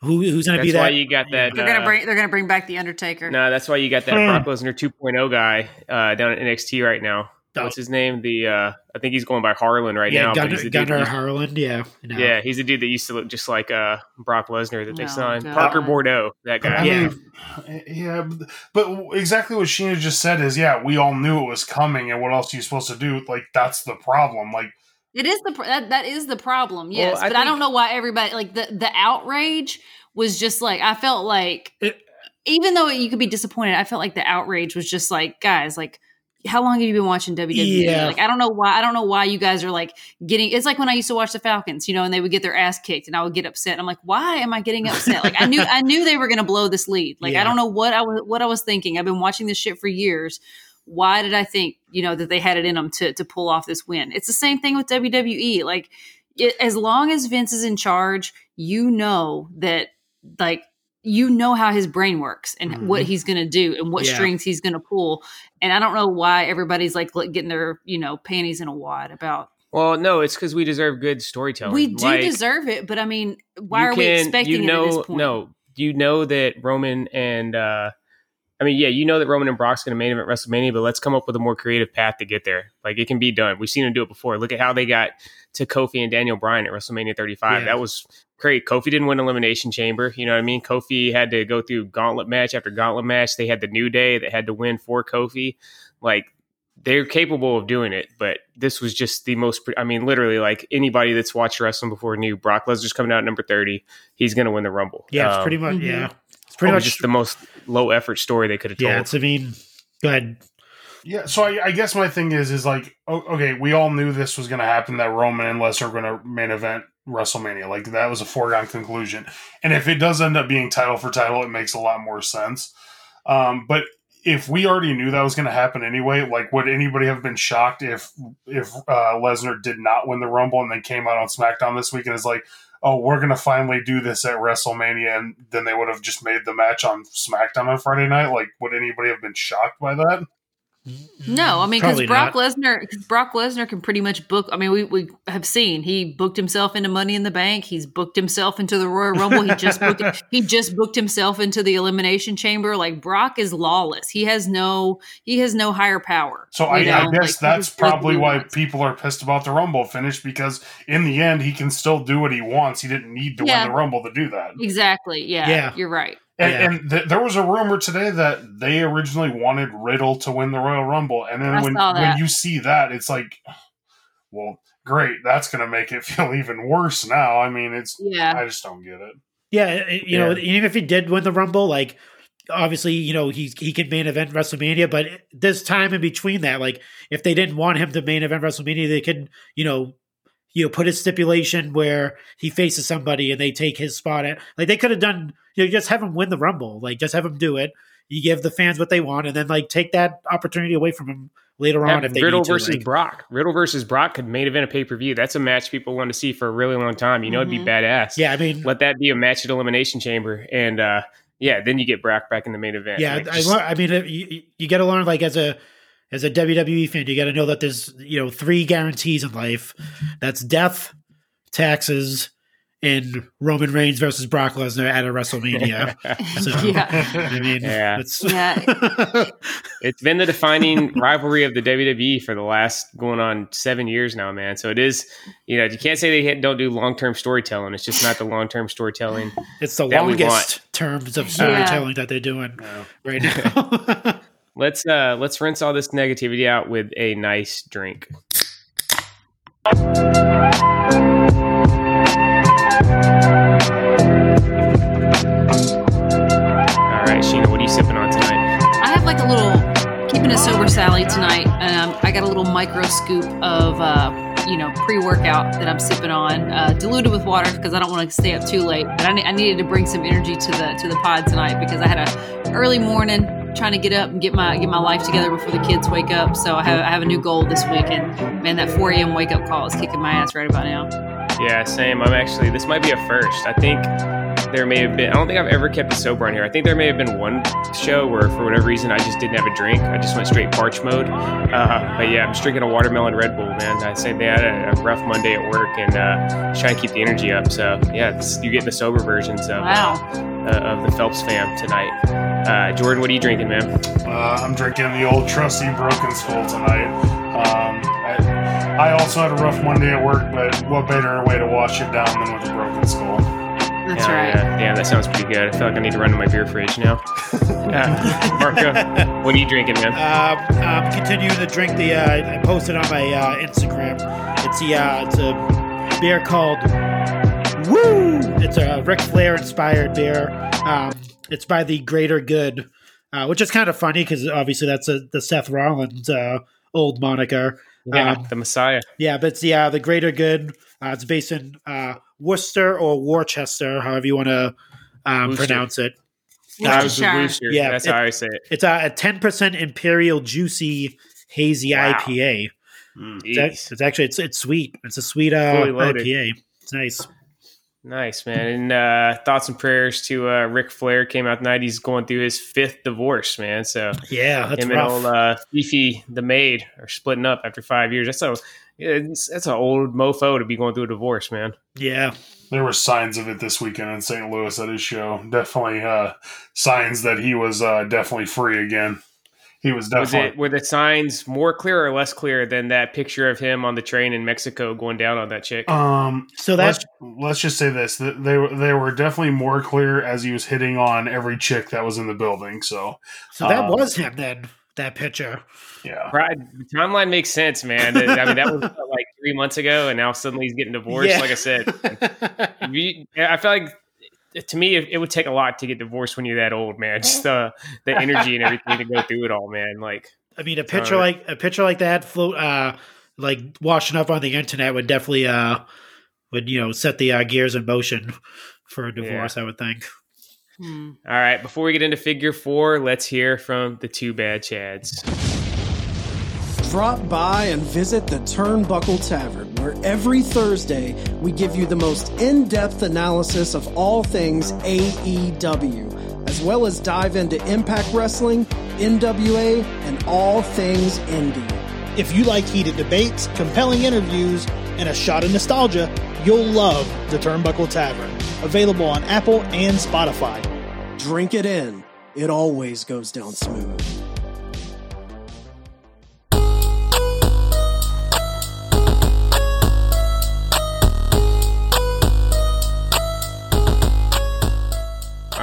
Who who's going to be that? That's why you got that. They're gonna uh, bring they're gonna bring back the Undertaker. No, that's why you got that Hmm. Brock Lesnar 2.0 guy uh, down at NXT right now. What's his name? The uh, I think he's going by Harland right yeah, now. but Gunnar, he's the dude Gunnar that Harland. Yeah, no. yeah, he's the dude that used to look just like uh, Brock Lesnar that they No, signed. God. Parker Boudreaux, that I guy. Yeah. mean, yeah, but- but exactly what Sheena just said is, yeah, we all knew it was coming, and what else are you supposed to do? Like, that's the problem. Like, It is the pr- that that is the problem. Yes, Well, I but I don't know why everybody like the the outrage was just like I felt like It- even though you could be disappointed, I felt like the outrage was just like guys like. How long have you been watching WWE? Yeah. Like I don't know why I don't know why you guys are like getting it's like when I used to watch the Falcons, you know, and they would get their ass kicked and I would get upset. I'm like, why am I getting upset? Like I knew I knew they were gonna blow this lead. Like Yeah. I don't know what I was what I was thinking. I've been watching this shit for years. Why did I think, you know, that they had it in them to to pull off this win? It's the same thing with WWE. Like it, as long as Vince is in charge, you know that like you know how his brain works and what Mhm. he's going to do and what Yeah. strings he's going to pull. And I don't know why everybody's like getting their, you know, panties in a wad about. Well, no, it's because we deserve good storytelling. We do Like, deserve it, but I mean, why you are we can- expecting you know, it at this point? No, you know that Roman and uh I mean, yeah, you know that Roman and Brock's going to main event WrestleMania, but let's come up with a more creative path to get there. Like it can be done. We've seen him do it before. Look at how they got to Kofi and Daniel Bryan at WrestleMania 35. Yeah. That was great. Kofi didn't win Elimination Chamber. You know what I mean? Kofi had to go through gauntlet match after gauntlet match. They had the New Day that had to win for Kofi. Like they're capable of doing it, but this was just the most. pre- I mean, literally, like anybody that's watched wrestling before knew Brock Lesnar's coming out at number thirty. He's going to win the Rumble. yeah, it's Um, pretty much Mhm. yeah, it's pretty much just the most low effort story they could have told. yeah. It's I mean, go ahead. yeah. So I, I guess my thing is, is like, okay, we all knew this was going to happen. That Roman and Lesnar were going to main event WrestleMania. Like that was a foregone conclusion. And if it does end up being title for title, it makes a lot more sense. Um, but if we already knew that was going to happen anyway, like would anybody have been shocked if if uh, Lesnar did not win the Rumble and then came out on SmackDown this week and is like, oh, we're going to finally do this at WrestleMania, and then they would have just made the match on SmackDown on Friday night? Like, would anybody have been shocked by that? No, I mean because Brock not. Lesnar, 'cause Brock Lesnar can pretty much book. I mean, we we have seen he booked himself into Money in the Bank. He's booked himself into the Royal Rumble. He just booked he just booked himself into the Elimination Chamber. Like Brock is lawless. He has no he has no higher power. So I, I guess Like, that's just does what probably why wants. people are pissed about the Rumble finish because in the end he can still do what he wants. He didn't need to Yeah. win the Rumble to do that. Exactly. Yeah, Yeah. you're right. And, Yeah. and th- there was a rumor today that they originally wanted Riddle to win the Royal Rumble, and then I when when you see that, it's like, well, great, that's going to make it feel even worse now. I mean, it's Yeah. I just don't get it. Yeah, it- you know, even if he did win the Rumble, like obviously, you know, he he can main event WrestleMania, but this time in between that. Like if they didn't want him to main event WrestleMania, they could, you know, you know, put a stipulation where he faces somebody and they take his spot at like they could have done, you know, just have him win the Rumble. Like just have him do it. You give the fans what they want and then like take that opportunity away from him later on Have if they Riddle need to. versus like- Brock. Riddle versus Brock could main event a pay per view. That's a match people want to see for a really long time. You know, it'd Mhm. be badass. yeah, I mean, Let that be a match at Elimination Chamber, and uh yeah, then you get Brock back in the main event. Yeah, Like, I, just- I mean, you, you got to learn like as a as a WWE fan, you got to know that there's you know three guarantees in life. That's death, taxes, and Roman Reigns versus Brock Lesnar at a WrestleMania. So, Yeah. I mean, Yeah. it's Yeah. it's been the defining rivalry of the WWE for the last going on seven years now, man. So it is, you know, you can't say they don't do long term storytelling. It's just not the long term storytelling. it's the That we want. longest terms of storytelling that they're doing Yeah. right now. Let's uh let's rinse all this negativity out with a nice drink. All right, Sheena, what are you sipping on tonight? I have like a little keeping a sober Sally tonight. Um, I got a little micro scoop of uh, you know pre workout that I'm sipping on, uh, diluted with water because I don't want to stay up too late. But I, ne- I needed to bring some energy to the to the pod tonight because I had a early morning trying to get up and get my get my life together before the kids wake up. So I have, I have a new goal this week, and man, that 4 a.m. wake up call is kicking my ass right about now. Yeah, same. I'm actually. This might be a first. I think there may have been. I don't think I've ever kept it sober on here. I think there may have been one show where, for whatever reason, I just didn't have a drink. I just went straight parch mode. Uh, but yeah, I'm just drinking a watermelon Red Bull, man. I same they had a rough Monday at work and uh, trying to keep the energy up. So yeah, it's, you're getting the sober versions of Wow. uh, of the Phelps fam tonight. Uh, Jordan, what are you drinking, man? Uh, I'm drinking the old trusty Broken Skull tonight. Um, I, I also had a rough Monday at work, but what better way to wash it down than with a Broken Skull? That's yeah, right. Yeah, damn, that sounds pretty good. I feel like I need to run to my beer fridge now. Uh, Marco, what are you drinking, man? Um, um, continuing to drink the. Uh, I posted on my uh, Instagram. It's the. Uh, it's a beer called Woo. It's a Ric Flair inspired beer. Um, it's by the Greater Good, uh, which is kind of funny because obviously that's a, the Seth Rollins uh, old moniker. Yeah, Um, the Messiah. Yeah, but it's the uh, Greater Good. Uh, it's based in uh, Worcester or Worcester, however you want to um, pronounce it. I Worcestershire. Yeah, that's it- how I say it. It's a, a 10% Imperial Juicy Hazy Wow. IPA. Mm. It's, act- it's actually it's it's sweet. It's a sweet uh, IPA. It's nice. Nice, man. And uh, thoughts and prayers to uh, Ric Flair came out tonight. He's going through his fifth divorce, man. So Yeah, that's him rough. and old uh, Fifi, the maid, are splitting up after five years. That's a it's- that's an old mofo to be going through a divorce, man. yeah, There were signs of it this weekend in St. Louis at his show. Definitely uh, signs that he was uh, definitely free again. He was Was definitely. it were the signs more clear or less clear than that picture of him on the train in Mexico going down on that chick? Um, so that's let's, let's just say this: that they were they were definitely more clear as he was hitting on every chick that was in the building. So so that um, was him then. That picture. yeah, Right, the timeline makes sense, man. I mean, that was like three months ago, and now suddenly he's getting divorced. Yeah. Like I said, I feel like to me it, it would take a lot to get divorced when you're that old, man. Just the the energy and everything to go through it all, man. Like I mean, a picture Uh, like a picture like that float, uh, like washing up on the internet would definitely uh, would you know set the uh, gears in motion for a divorce. I would think. Hmm. All right, before we get into figure four, let's hear from the two bad Chads. Drop by and visit the Turnbuckle Tavern, where every Thursday we give you the most in depth analysis of all things AEW, as well as dive into Impact Wrestling, NWA, and all things indie. If you like heated debates, compelling interviews, and a shot of nostalgia, you'll love the Turnbuckle Tavern. Available on Apple and Spotify. Drink it in, it always goes down smooth.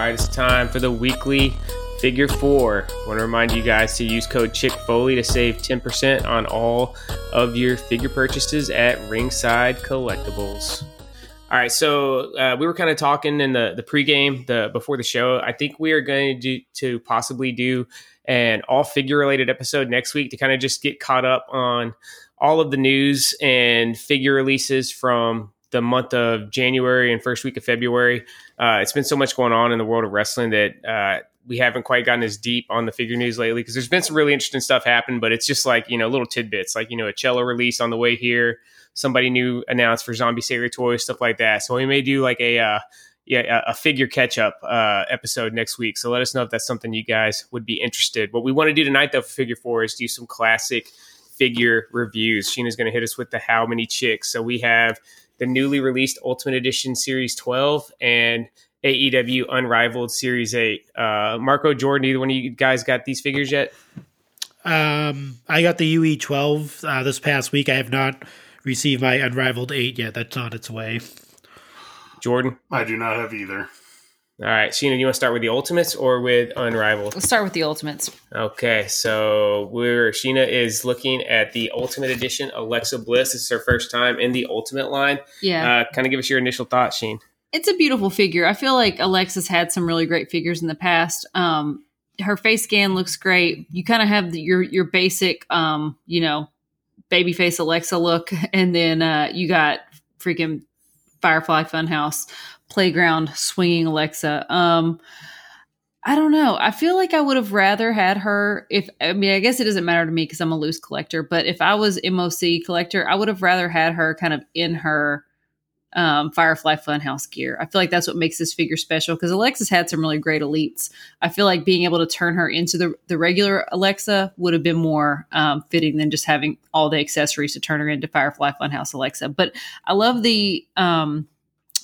Right, it's time for the weekly figure four. I want to remind you guys to use code Chick Foley to save 10% on all of your figure purchases at Ringside Collectibles. All right, so uh, we were kind of talking in the the pregame, the before the show. I think we are going to do, to possibly do an all figure related episode next week to kind of just get caught up on all of the news and figure releases from the month of January and first week of February. Uh, it's been so much going on in the world of wrestling that uh, we haven't quite gotten as deep on the figure news lately because there's been some really interesting stuff happen, but it's just like, you know, little tidbits like, you know, a cello release on the way here, somebody new announced for Zombie Sailor Toys, stuff like that. So we may do like a, uh, yeah, a figure catch up uh, episode next week. So let us know if that's something you guys would be interested. What we want to do tonight, though, for figure four is do some classic figure reviews. Sheena's going to hit us with the how many chicks. So we have the newly released Ultimate Edition Series 12 and AEW Unrivaled Series 8. Uh, Marco Jordan, either one of you guys got these figures yet? Um, I got the UE twelve uh, this past week. I have not received my Unrivaled eight yet. That's on its way. Jordan? I do not have either. All right, Sheena, you want to start with the Ultimates or with Unrivaled? Let's start with the Ultimates. Okay, so we're Sheena is looking at the Ultimate Edition Alexa Bliss. This is her first time in the Ultimate line. Yeah. Uh, kind of give us your initial thoughts, Sheen. it's a beautiful figure. I feel like Alexa's had some really great figures in the past. Um, her face scan looks great. You kind of have the, your your basic, um, you know, babyface Alexa look, and then uh, you got freaking Firefly Funhouse playground swinging Alexa. Um, I don't know. I feel like I would have rather had her if I mean I guess it doesn't matter to me because I'm a loose collector, but if I was MOC collector, I would have rather had her kind of in her um, Firefly Funhouse gear. I feel like that's what makes this figure special because Alexa's had some really great elites. I feel like being able to turn her into the the regular Alexa would have been more um, fitting than just having all the accessories to turn her into Firefly Funhouse Alexa. But I love the um,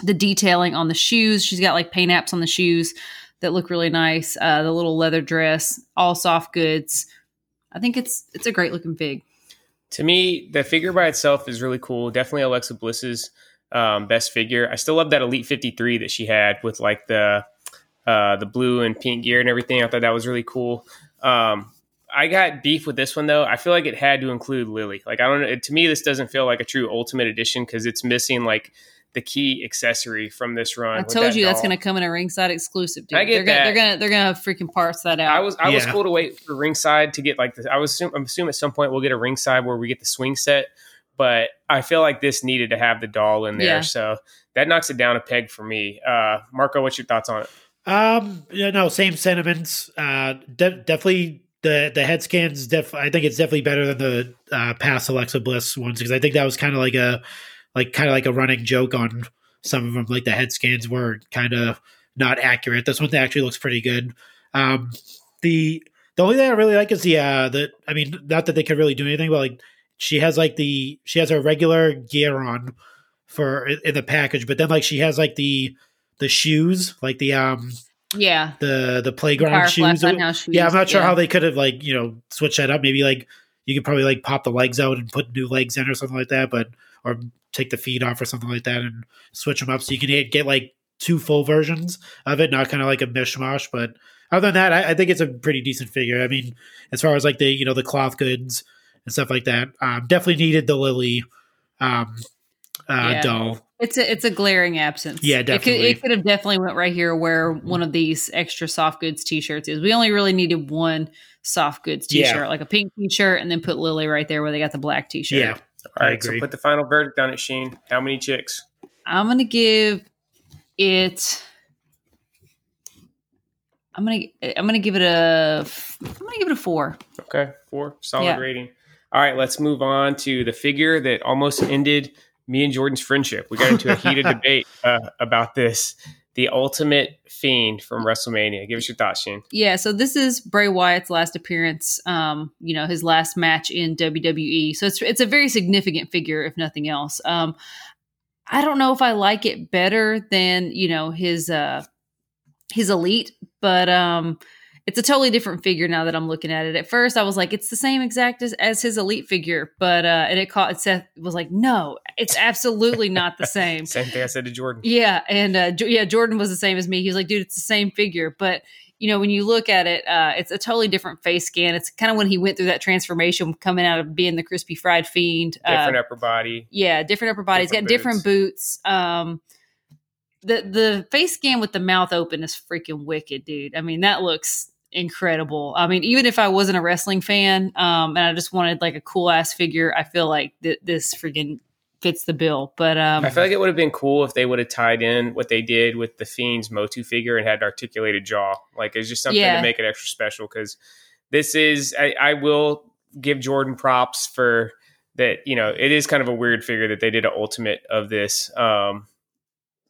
the detailing on the shoes. She's got like paint apps on the shoes that look really nice. Uh, the little leather dress, all soft goods. I think it's it's a great looking fig. To me, the figure by itself is really cool. Definitely Alexa Bliss's um, best figure. I still love that Elite 53 that she had with like the uh, the blue and pink gear and everything. I thought that was really cool. Um, I got beef with this one though. I feel like it had to include Lily. Like I don't know. To me, this doesn't feel like a true Ultimate Edition because it's missing like the key accessory from this run. I told that you that's going to come in a ringside exclusive. Dude. I get they're Gonna, they're gonna they're gonna freaking parse that out. I was I was cool to wait for ringside to get like the. I was assume, I'm assuming at some point we'll get a ringside where we get the swing set, but I feel like this needed to have the doll in there, Yeah. so that knocks it down a peg for me. Uh, Marco, what's your thoughts on it? Um, you know, same sentiments. Uh, de- definitely the the head scans. Def- I think it's definitely better than the uh, past Alexa Bliss ones because I think that was kind of like a like kind of like a running joke on some of them. Like the head scans were kind of not accurate. This one actually looks pretty good. Um, the the only thing I really like is the uh the I mean not that they could really do anything, but like she has like the she has her regular gear on for in the package, but then like she has like the the shoes like the um yeah, the the playground shoes. Shoes. Yeah, I'm not sure yeah. how they could have like you know switched that up. Maybe like you could probably like pop the legs out and put new legs in or something like that, but or take the feet off or something like that and switch them up so you can get, get like two full versions of it, not kind of like a mishmash. But other than that, I, I think it's a pretty decent figure. I mean, as far as like the you know the cloth goods and stuff like that, um, definitely needed the Lily um, uh, Yeah. doll. It's a it's a glaring absence. Yeah, It could, definitely. it could have definitely went right here where one of these extra soft goods t-shirts is. We only really needed one soft goods t-shirt, like a pink t-shirt, and then put Lily right there where they got the black t-shirt. Yeah, All I right, so put the final verdict on it, Sheen. How many chicks? I'm gonna give it. I'm gonna I'm gonna give it a I'm gonna give it a four. Okay, four, solid Yeah. rating. All right, let's move on to the figure that almost ended me and Jordan's friendship. We got into a heated debate uh, about this. The Ultimate Fiend from WrestleMania. Give us your thoughts, Sheen. Yeah, so this is Bray Wyatt's last appearance. Um, you know, his last match in WWE. So it's it's a very significant figure, if nothing else. Um, I don't know if I like it better than you know his uh his elite, but um, it's a totally different figure now that I'm looking at it. At first, I was like, it's the same exact as, as his elite figure, but uh, and it caught Seth was like, no, it's absolutely not the same. Same thing I said to Jordan. Yeah, and uh, Jo- yeah, Jordan was the same as me. He was like, "Dude, it's the same figure." But you know, when you look at it, uh, it's a totally different face scan. It's kind of when he went through that transformation, coming out of being the crispy fried fiend. Uh, Different upper body. yeah, different upper body. He's got Different different boots. Um, the the face scan with the mouth open is freaking wicked, dude. I mean, that looks incredible. I mean, even if I wasn't a wrestling fan, um, and I just wanted like a cool ass figure, I feel like th- this freaking fits the bill. But um, I feel like it would have been cool if they would have tied in what they did with the Fiend's Motu figure and had an articulated jaw. Like it's just something Yeah. to make it extra special because this is, I, I will give Jordan props for that. You know, it is kind of a weird figure that they did an ultimate of this. Um,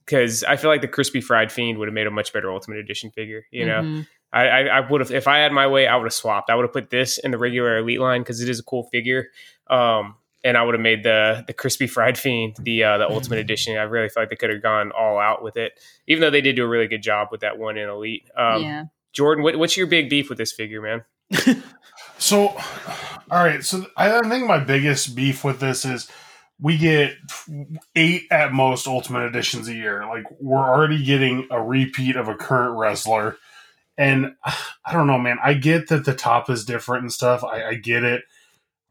because I feel like the crispy fried fiend would have made a much better ultimate edition figure. You know, mhm. I, I, I would have if I had my way, I would have swapped. I would have put this in the regular elite line because it is a cool figure. Um, and I would have made the the crispy fried fiend the uh, the ultimate edition. I really feel like they could have gone all out with it, even though they did do a really good job with that one in elite. Um, yeah. Jordan, what, what's your big beef with this figure, man? So, all right. So I I think my biggest beef with this is we get eight at most Ultimate Editions a year. Like we're already getting a repeat of a current wrestler, and I don't know, man. I get that the top is different and stuff. I, I get it,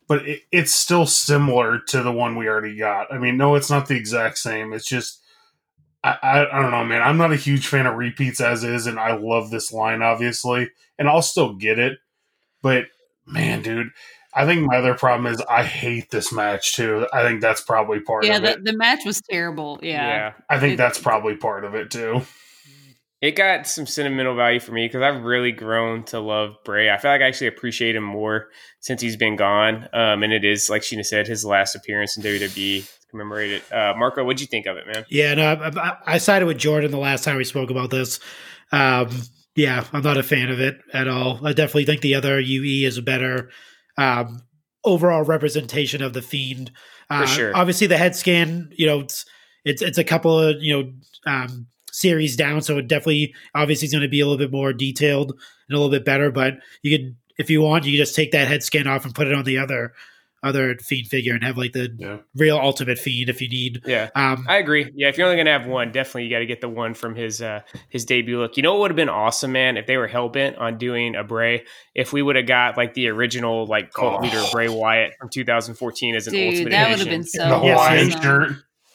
but it, it's still similar to the one we already got. I mean, no, it's not the exact same. It's just. I, I, I don't know, man. I'm not a huge fan of repeats as is, and I love this line, obviously, and I'll still get it. But man, dude, I think my other problem is I hate this match too. I think that's probably part Yeah, of the, it. Yeah, the match was terrible. Yeah. I think it- that's probably part of it too. It got some sentimental value for me because I've really grown to love Bray. I feel like I actually appreciate him more since he's been gone. Um, and it is, like Sheena said, his last appearance in WWE to commemorate it. Uh, Marco, what'd you think of it, man? Yeah, no, I, I, I sided with Jordan the last time we spoke about this. Um, yeah, I'm not a fan of it at all. I definitely think the other UE is a better um, overall representation of the fiend. Uh, sure. Obviously, the head scan, you know, it's it's it's a couple of you know um, series down, so it definitely obviously is going to be a little bit more detailed and a little bit better. But you could, if you want, you could just take that head scan off and put it on the other other fiend figure and have like the Yeah. real ultimate fiend if you need. Yeah. Um, I agree. Yeah, if you're only gonna have one, definitely you got to get the one from his uh, his debut look. You know what would have been awesome, man, if they were hell bent on doing a Bray. If we would have got like the original like cult Oh. leader Bray Wyatt from 2014 as an Dude, ultimate that would have been so the Hawaiian awesome. shirt.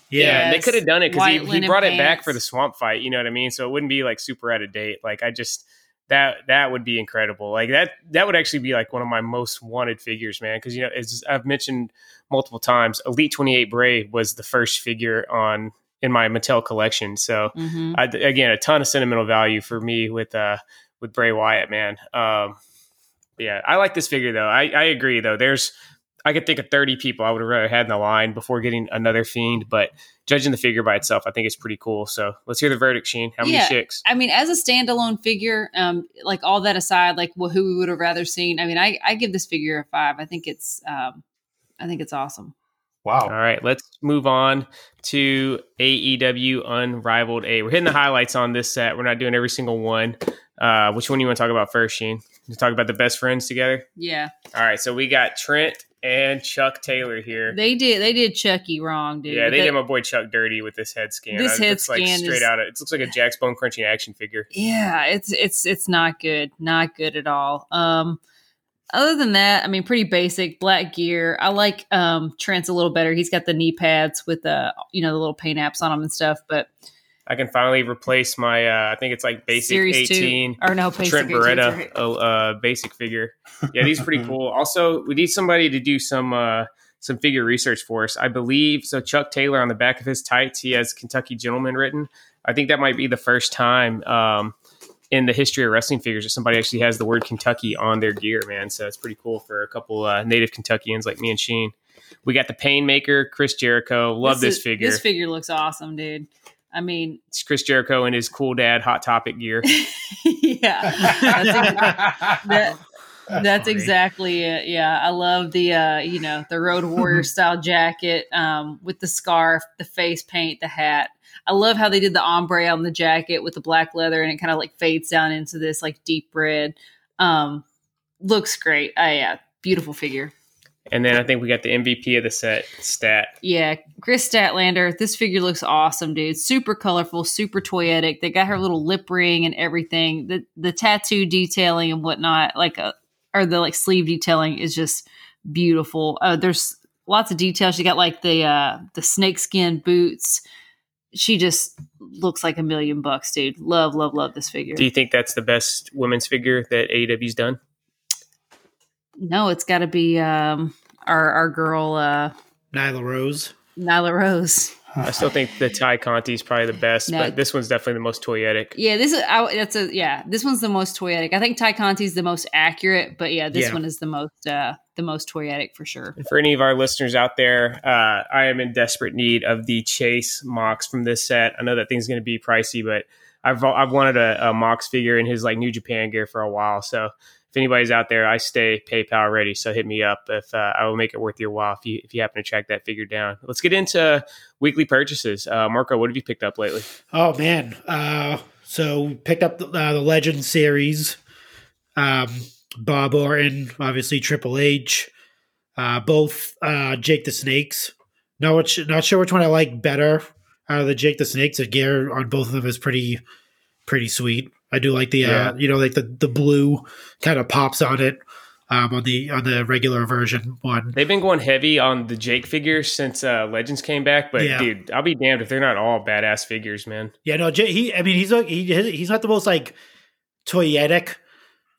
Yeah, Yeah, they could have done it because he, he brought it back for the swamp fight. You know what I mean? So it wouldn't be like super out of date. Like I just that that would be incredible. Like that that would actually be like one of my most wanted figures, man. Because you know, as I've mentioned multiple times, Elite Twenty Eight Bray was the first figure on in my Mattel collection. So Mhm. I, again, a ton of sentimental value for me with uh with Bray Wyatt, man. Um, yeah, I like this figure though. I, I agree though. There's I could think of 30 people I would have rather had in the line before getting another fiend, but judging the figure by itself, I think it's pretty cool. So let's hear the verdict, Sheen. How many Yeah. chicks? I mean, as a standalone figure, um, like all that aside, like wh- who we would have rather seen. I mean, I, I give this figure a five. I think it's, um, I think it's awesome. Wow. All right, let's move on to AEW Unrivaled A. We're hitting the highlights on this set. We're not doing every single one. Uh, which one do you want to talk about first, Sheen? You talk about the best friends together. Yeah, All right, so we got Trent and Chuck Taylor here. they did. They did Chucky wrong, dude. yeah, they did my boy Chuck dirty with this head scan. This Uh, head looks like straight is- out of it looks like a Jakks bone crunching action figure. yeah, it's it's it's not good. Not good at all. Um, other than that, I mean, pretty basic black gear. I like um Trent's a little better. He's got the knee pads with the you know the little paint apps on them and stuff. But I can finally replace my uh, I think it's like basic Series 18 two or no basic Trent Beretta sorry. uh, basic figure. Yeah, these are pretty cool. Also, we need somebody to do some uh, some figure research for us. I believe so. Chuck Taylor on the back of his tights, he has Kentucky Gentleman written. I think that might be the first time um, in the history of wrestling figures that somebody actually has the word Kentucky on their gear, man. So it's pretty cool for a couple uh, native Kentuckians like me and Sheen. We got the Painmaker, Chris Jericho. Love this, is- figure. This figure looks awesome, dude. I mean, it's Chris Jericho in his cool dad hot topic gear. yeah, that's, ex- that, that's funny. exactly it. Yeah, I love the uh, you know the Road Warrior style jacket um, with the scarf, the face paint, the hat. I love how they did the ombre on the jacket with the black leather, and it kind of like fades down into this like deep red. Um, looks great. Uh, yeah, beautiful figure. And then I think we got the MVP of the set, Stat. Yeah, Kris Statlander. This figure looks awesome, dude. Super colorful, super toyetic. They got her little lip ring and everything. The the tattoo detailing and whatnot, like uh or the like sleeve detailing is just beautiful. Uh, there's lots of details. She got like the uh, the snakeskin boots. She just looks like a million bucks, dude. Love, love, love this figure. Do you think that's the best women's figure that AEW's done? No, it's got to be um, our our girl uh, Nyla Rose. Nyla Rose. I still think the Tay Conti is probably the best, No. but this one's definitely the most toyetic. Yeah, this is I, that's a yeah. This one's the most toyetic. I think Tay Conti's the most accurate, but yeah, this Yeah. one is the most uh the most toyetic for sure. And for any of our listeners out there, uh, I am in desperate need of the Chase Mox from this set. I know that thing's going to be pricey, but I've I've wanted a, a Mox figure in his like New Japan gear for a while. So if anybody's out there, I stay PayPal ready. So hit me up if uh, I will make it worth your while if you if you happen to track that figure down. Let's get into weekly purchases. Uh, Marco, what have you picked up lately? Oh man. Uh, so picked up the, uh, the Legend series. Um, Bob Orton, obviously Triple H. Uh, both uh, Jake the Snakes. No, which, not sure which one I like better out of the Jake the Snakes. The gear on both of them is pretty pretty sweet. I do like the Yeah. uh, you know like the the blue kind of pops on it um, on the on the regular version one. They've been going heavy on the Jake figures since uh, Legends came back, but Yeah. dude, I'll be damned if they're not all badass figures, man. Yeah, no, Jay, he. I mean, he's like he he's not the most like toyetic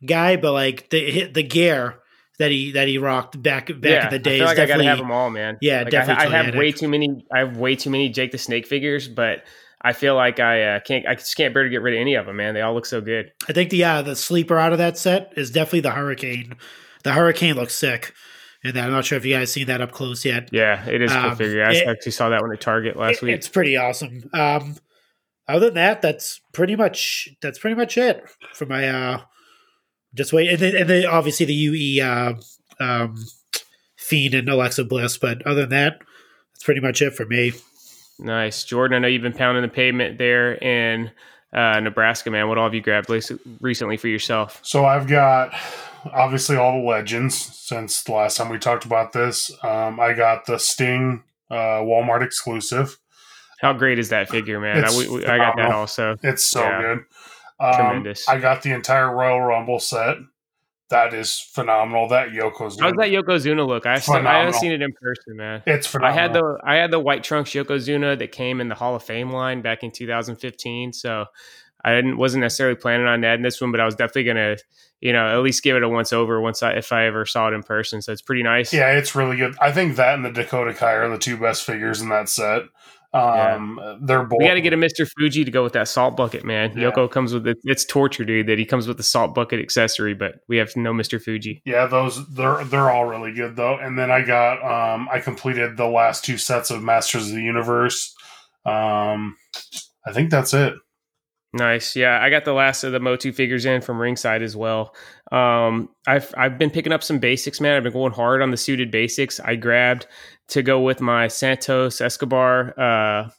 guy, but like the the gear that he that he rocked back back yeah, in the day. I feel is like I gotta definitely- have them all, man. Yeah, Like, definitely I, I have way too many. I have way too many Jake the Snake figures, but I feel like I uh, can't. I just can't bear to get rid of any of them, man. They all look so good. I think the uh, the sleeper out of that set is definitely the Hurricane. The Hurricane looks sick, and I'm not sure if you guys seen that up close yet. Yeah, it is Um, figure. I it- actually saw that one at Target last It- week. It's pretty awesome. Um, other than that, that's pretty much that's pretty much it for my uh, just wait, and then, and then obviously the UE uh, um, Fiend and Alexa Bliss, but other than that, that's pretty much it for me. Nice, Jordan. I know you've been pounding the pavement there in uh, Nebraska, man. What all have you grabbed recently for yourself? So I've got obviously all the legends since the last time we talked about this. Um, I got the Sting uh, Walmart exclusive. How great is that figure, man? I, we, I got that also. It's so Yeah. good. Um, Tremendous. I got the entire Royal Rumble set. That is phenomenal. That Yokozuna. How's that Yokozuna look? I, haven't seen it in person, man. It's phenomenal. I had the I had the white trunks Yokozuna that came in the Hall of Fame line back in 2015. So I didn't wasn't necessarily planning on adding this one, but I was definitely gonna, you know, at least give it a once over once I if I ever saw it in person. So it's pretty nice. Yeah, it's really good. I think that and the Dakota Kai are the two best figures in that set. Um, They're both. We got to get a Mr. Fuji to go with that salt bucket, man. Yeah. Yoko comes with it. It's torture, dude, that he comes with the salt bucket accessory, but we have no Mr. Fuji. Yeah, those they're they're all really good though. And then I got um I completed the last two sets of Masters of the Universe. Um I think that's it. Nice. Yeah, I got the last of the Motu figures in from ringside as well. Um, I've I've been picking up some basics, man. I've been going hard on the suited basics. I grabbed to go with my Santos Escobar uh,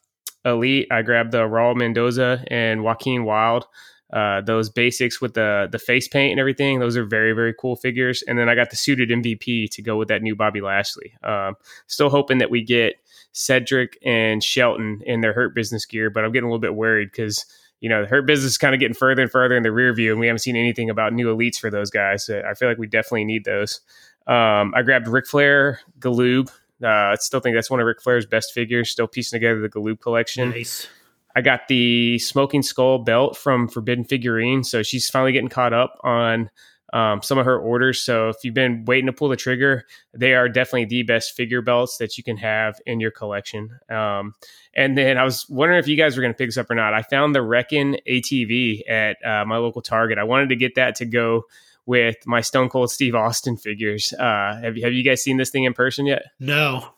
Elite. I grabbed the Raul Mendoza and Joaquin Wilde. Uh, those basics with the the face paint and everything. Those are very very cool figures. And then I got the suited MVP to go with that new Bobby Lashley. Um, still hoping that we get Cedric and Shelton in their Hurt Business gear, but I'm getting a little bit worried because you know, Hurt Business is kind of getting further and further in the rear view, and we haven't seen anything about new elites for those guys. So I feel like we definitely need those. Um, I grabbed Ric Flair Galoob. Uh, I still think that's one of Ric Flair's best figures. Still piecing together the Galoob collection. Nice. I got the Smoking Skull belt from Forbidden Figurine, so she's finally getting caught up on um, some of her orders. So if you've been waiting to pull the trigger, they are definitely the best figure belts that you can have in your collection. Um, and then I was wondering if you guys were going to pick this up or not. I found the Wrekkin' ATV at uh, my local Target. I wanted to get that to go with my Stone Cold Steve Austin figures. Uh, have you have you guys seen this thing in person yet? No.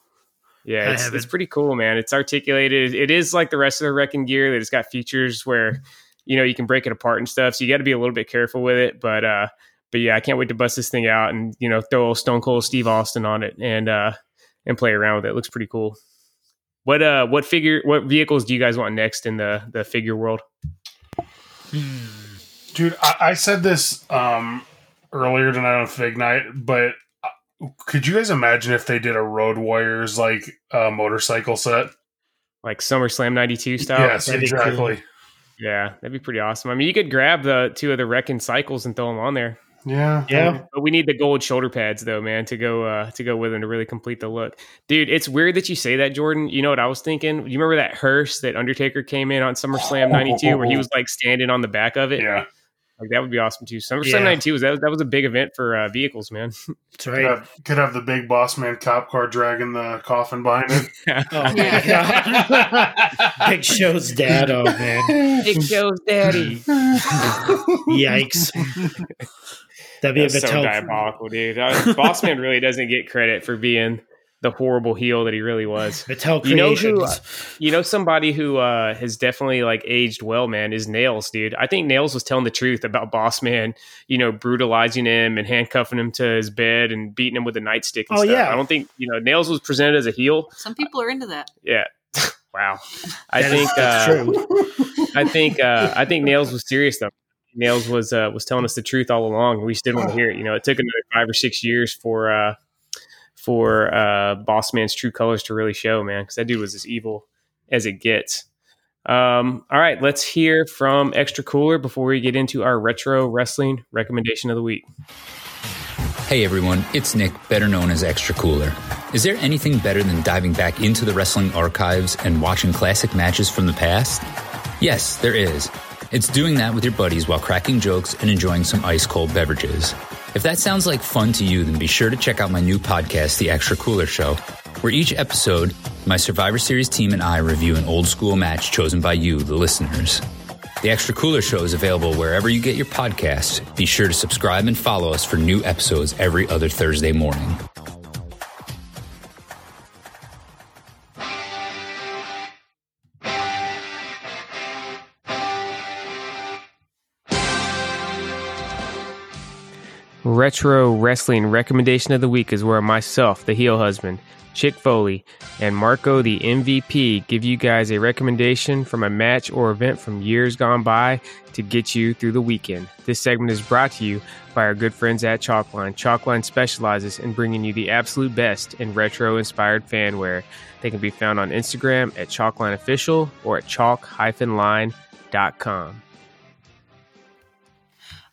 Yeah, it's, it's pretty cool, man. It's articulated. It is like the rest of the Wrekkin' gear that it's got features where you know you can break it apart and stuff. So you got to be a little bit careful with it. But uh, but yeah, I can't wait to bust this thing out and you know throw Stone Cold Steve Austin on it and uh and play around with it. it looks pretty cool. What uh what figure what vehicles do you guys want next in the the figure world? Dude, I, I said this um earlier tonight on Fig Night, but uh, could you guys imagine if they did a Road Warriors like uh, motorcycle set? Like SummerSlam '92 style. yes, that'd exactly. yeah, that'd be pretty awesome. I mean, you could grab the two of the Wrekkin' cycles and throw them on there. Yeah, Yeah. But we need the gold shoulder pads though, man, to go uh to go with them to really complete the look. Dude, it's weird that you say that, Jordan. You know what I was thinking? You remember that hearse that Undertaker came in on SummerSlam '92, where he was like standing on the back of it? yeah. Like that would be awesome too. SummerSlam Yeah. '92 was that, that was a big event for uh, vehicles, man. That's Could right. have, could have the big boss man cop car dragging the coffin behind it. Oh my god. Big Show's dad. Oh man. Big show's daddy. Yikes. That'd be a That's bit so diabolical, dude. Uh, Bossman really doesn't get credit for being the horrible heel that he really was. Mattel You know who- Creations. You know, somebody who uh, has definitely like aged well, man, is Nails, dude. I think Nails was telling the truth about Boss Man, you know, brutalizing him and handcuffing him to his bed and beating him with a nightstick. And Oh, stuff. yeah. I don't think you know Nails was presented as a heel. Some people are into that. Yeah, wow. I think that's uh, true. I think uh, I think Nails was serious though. Nails was uh, was telling us the truth all along. We just didn't want to hear it. You know, it took another five or six years for uh, for uh, Boss Man's true colors to really show, man. Because that dude was as evil as it gets. Um, all right, let's hear from Extra Cooler before we get into our retro wrestling recommendation of the week. Hey everyone, it's Nick, better known as Extra Cooler. Is there anything better than diving back into the wrestling archives and watching classic matches from the past? Yes, there is. It's doing that with your buddies while cracking jokes and enjoying some ice cold beverages. If that sounds like fun to you, then be sure to check out my new podcast, The Extra Cooler Show, where each episode, my Survivor Series team and I review an old school match chosen by you, the listeners. The Extra Cooler Show is available wherever you get your podcasts. Be sure to subscribe and follow us for new episodes every other Thursday morning. Retro Wrestling Recommendation of the Week is where myself, the heel husband, Chick Foley, and Marco, the MVP, give you guys a recommendation from a match or event from years gone by to get you through the weekend. This segment is brought to you by our good friends at Chalkline. Chalkline specializes in bringing you the absolute best in retro inspired fanware. They can be found on Instagram at Chalkline Official or at chalk-line.com.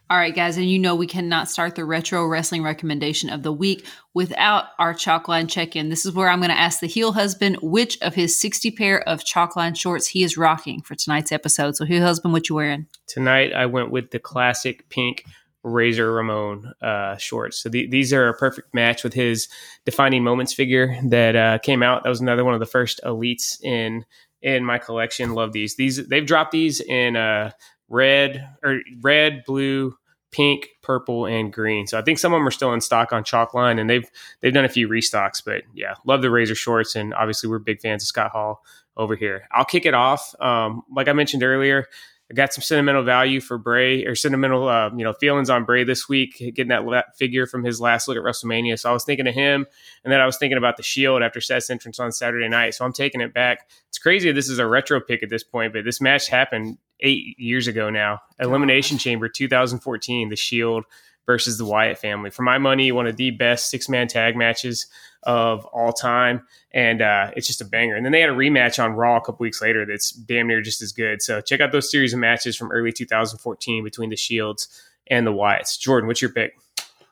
All right, guys, and you know we cannot start the retro wrestling recommendation of the week without our Chalkline check in. This is where I'm going to ask the heel husband which of his 60 pair of Chalkline shorts he is rocking for tonight's episode. So, heel husband, what you wearing? Tonight, I went with the classic pink Razor Ramon uh, shorts. So the, these are a perfect match with his defining moments figure that uh, came out. That was another one of the first elites in in my collection. Love these. These they've dropped these in uh, red or red, blue, pink, purple, and green. So I think some of them are still in stock on Chalkline, and they've they've done a few restocks. But yeah, love the Razor shorts, and obviously we're big fans of Scott Hall over here. I'll kick it off. Um, like I mentioned earlier, I got some sentimental value for Bray or sentimental, uh, you know, feelings on Bray this week, getting that la- figure from his last look at WrestleMania. So I was thinking of him, and then I was thinking about the Shield after Seth's entrance on Saturday night. So I'm taking it back. It's crazy. This is a retro pick at this point, but this match happened eight years ago now. Elimination Chamber 2014, the Shield versus the Wyatt family. For my money, one of the best six man tag matches of all time. And uh, it's just a banger. And then they had a rematch on Raw a couple weeks later that's damn near just as good. So check out those series of matches from early 2014 between the Shields and the Wyatts. Jordan, what's your pick?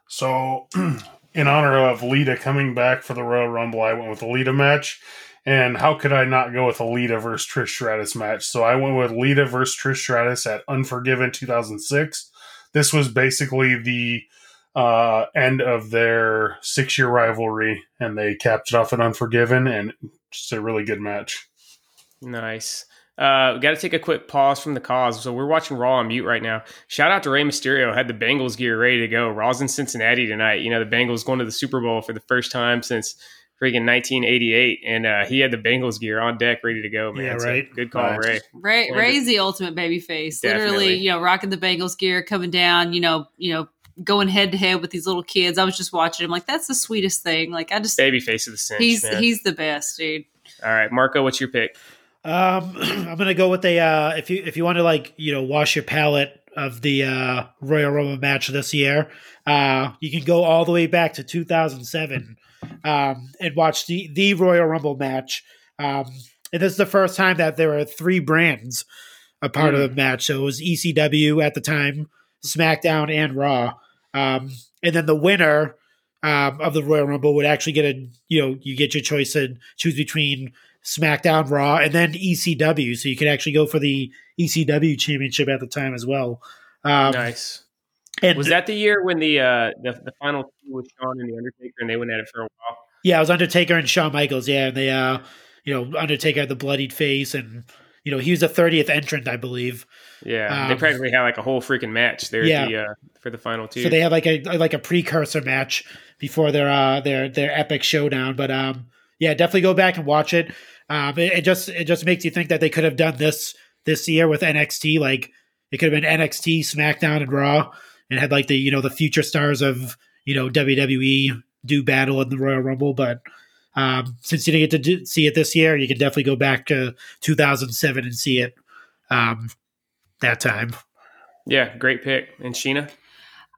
So, in honor of Lita coming back for the Royal Rumble, I went with the Lita match. And how could I not go with a Lita versus Trish Stratus match? So I went with Lita versus Trish Stratus at Unforgiven 2006. This was basically the uh, end of their six year rivalry, and they capped it off at Unforgiven, and just a really good match. Nice. Uh, got to take a quick pause from the cause. So we're watching Raw on mute right now. Shout out to Rey Mysterio. Had the Bengals gear ready to go. Raw's in Cincinnati tonight. You know the Bengals going to the Super Bowl for the first time since freaking 1988, and uh, he had the Bengals gear on deck, ready to go. Man, Yeah, So right. good call, Nice. Ray. Ray, Ray's the ultimate baby face. Definitely. Literally, you know, rocking the Bengals gear, coming down, you know, you know, going head to head with these little kids. I was just watching him like that's the sweetest thing. Like I just Baby face of the cinch. he's man. he's the best, dude. All right, Marco, what's your pick? Um, I'm gonna go with a uh, if you if you want to like you know wash your palate of the uh, Royal Rumble match this year, uh, you can go all the way back to 2007 um, and watch the the Royal Rumble match. Um, and this is the first time that there were three brands a part of the match. So it was ECW at the time, SmackDown, and Raw. Um, and then the winner um, of the Royal Rumble would actually get a you know you get your choice and choose between SmackDown, Raw, and then ECW. So you could actually go for the ECW championship at the time as well. Um, nice. And Was that the year when the uh, the, the final two was Shawn and the Undertaker, and they went at it for a while? Yeah, it was Undertaker and Shawn Michaels. Yeah, and they, uh, you know, Undertaker had the bloodied face, and you know he was a 30th entrant, I believe. Yeah, they Um, practically had like a whole freaking match there Yeah. at the, uh, for the final two. So they had like a like a precursor match before their uh their their epic showdown. But um, yeah, definitely go back and watch it. Um, it, it just it just makes you think that they could have done this this year with NXT. Like it could have been NXT, SmackDown, and Raw, and had like the you know the future stars of you know WWE do battle in the Royal Rumble. But um, since you didn't get to do, see it this year, you can definitely go back to 2007 and see it um, that time. yeah, great pick. And Sheena,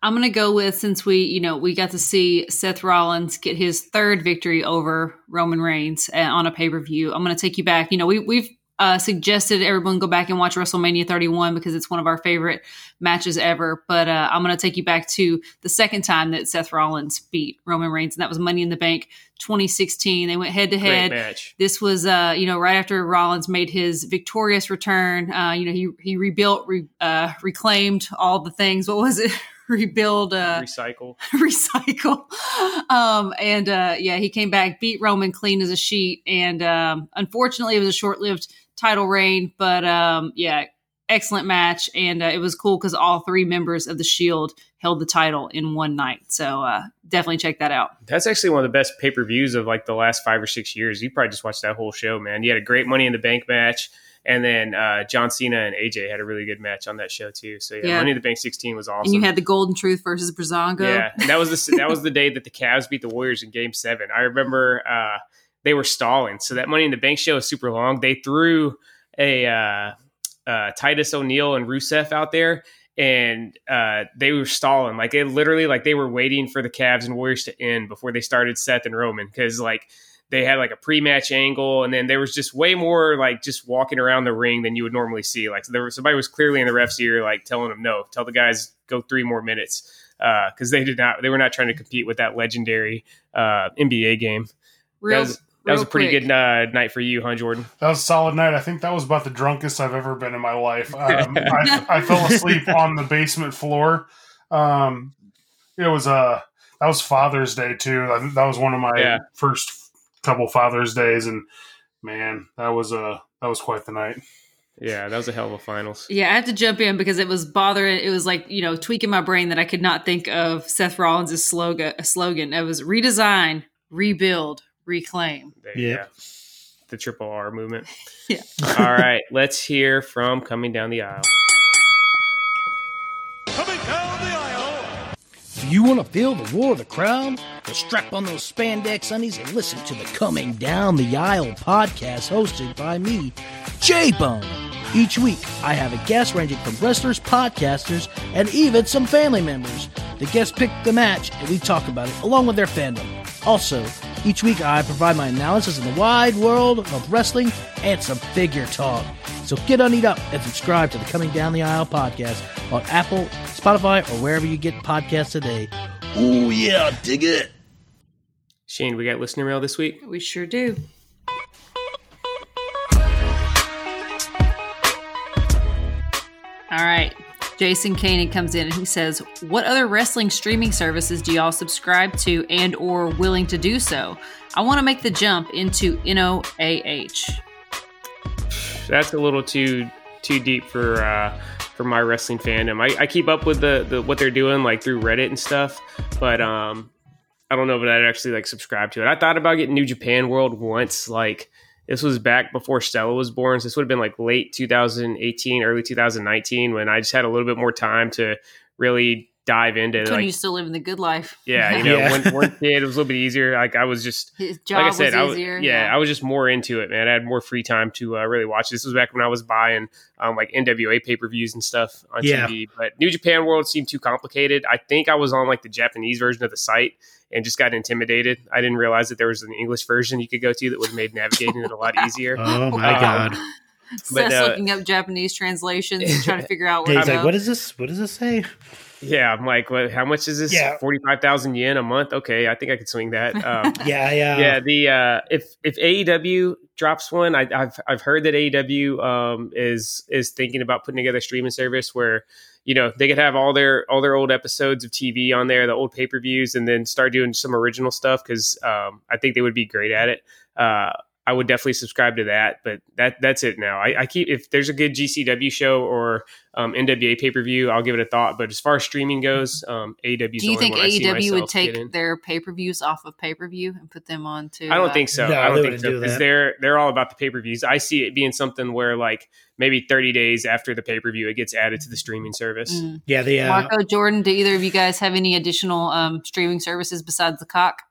I'm gonna go with since we, you know, we got to see Seth Rollins get his third victory over Roman Reigns uh, on a pay per view. I'm gonna take you back. You know, we we've uh, suggested everyone go back and watch WrestleMania 31 because it's one of our favorite matches ever. But uh, I'm gonna take you back to the second time that Seth Rollins beat Roman Reigns, and that was Money in the Bank 2016. They went head to head. This was, uh, you know, right after Rollins made his victorious return. Uh, you know, he he rebuilt, re, uh, reclaimed all the things. What was it? rebuild, uh, Recycle. recycle. Um, and uh, yeah, he came back, beat Roman clean as a sheet, and um, unfortunately, it was a short-lived title reign. But um, yeah, excellent match, and uh, it was cool because all three members of the Shield held the title in one night. So uh, definitely check that out. That's actually one of the best pay per views of like the last five or six years. You probably just watched that whole show, man. You had a great Money in the Bank match, and then uh, John Cena and AJ had a really good match on that show too. So yeah, Yeah. Money in the Bank 16 was awesome. And you had the Golden Truth versus Breezango. Yeah, and that was the that was the day that the Cavs beat the Warriors in Game Seven. I remember uh, they were stalling, so that Money in the Bank show was super long. They threw a uh, uh, Titus O'Neil and Rusev out there, and uh, they were stalling. Like it literally, like they were waiting for the Cavs and Warriors to end before they started Seth and Roman because like they had like a pre-match angle, and then there was just way more like just walking around the ring than you would normally see. Like there was somebody was clearly in the ref's ear, like telling them, "No, tell the guys go three more minutes," because they did not, they were not trying to compete with that legendary uh, NBA game. real, was, that was a pretty quick. good uh, night for you, huh, Jordan? That was a solid night. I think that was about the drunkest I've ever been in my life. Um, I, I fell asleep on the basement floor. Um, it was uh, that was Father's Day too. I think that was one of my Yeah. first couple Father's Days, and man, that was uh, that was quite the night. Yeah, that was a hell of a finals. Yeah, I had to jump in because it was bothering. It was like you know tweaking my brain that I could not think of Seth Rollins' slogan. Slogan. It was redesign, rebuild, reclaim. There you Yeah. The triple R movement. Yeah. All right, let's hear from coming down the Aisle. Coming down the aisle. If you want to feel the roar of the crowd, then strap on those spandex undies and listen to the Coming Down the Aisle podcast hosted by me, J Bone. Each week, I have a guest ranging from wrestlers, podcasters, and even some family members. The guests pick the match and we talk about it along with their fandom. Also, each week I provide my analysis of the wide world of wrestling and some figure talk. So get undied up and subscribe to the Coming Down the Aisle podcast on Apple, Spotify, or wherever you get podcasts today. Oh yeah, dig it. Shane, we got listener mail this week. We sure do. All right. Jason Kanan comes in and he says, "What other wrestling streaming services do y'all subscribe to and or willing to do so? I want to make the jump into NOAH." That's a little too too deep for uh, for my wrestling fandom. I, I keep up with the, the what they're doing like through Reddit and stuff, but um, I don't know if I'd actually like subscribe to it. I thought about getting New Japan World once, like this was back before Stella was born. So this would have been like late 2018, early 2019 when I just had a little bit more time to really dive into When like you still living the good life. yeah, you know, Yeah. when one kid it was a little bit easier. Like I was just His job like I said, I was was, easier. yeah, I was just more into it, man. I had more free time to uh, really watch. This was back when I was buying um, like NWA pay per views and stuff on Yeah. TV. But New Japan World seemed too complicated. I think I was on like the Japanese version of the site and just got intimidated. I didn't realize that there was an English version you could go to that would have made navigating it a lot easier. Oh my Um, god! Seth's but, uh, looking up Japanese translations and trying to figure out where he's like, "What is this? What does this say?" Yeah, I'm like, what, how much is this? Yeah. Forty five thousand yen a month. Okay, I think I could swing that. Um, Yeah, yeah, yeah the uh if if aew drops one I, i've i've heard that aew um is is thinking about putting together a streaming service where you know they could have all their all their old episodes of tv on there the old pay-per-views and then start doing some original stuff because um i think they would be great at it. Uh I would definitely subscribe to that, but that that's it now. I, I keep if there's a good GCW show or um, NWA pay per view, I'll give it a thought. But as far as streaming goes, um, AEW. Do you think AEW would take their pay per views off of pay per view and put them on to? I don't uh, think so. No, I don't think so do because that. they're they're all about the pay per views. I see it being something where like maybe 30 days after the pay per view, it gets added to the streaming service. Mm. yeah. The uh, Marco Jordan, do either of you guys have any additional um, streaming services besides the cock?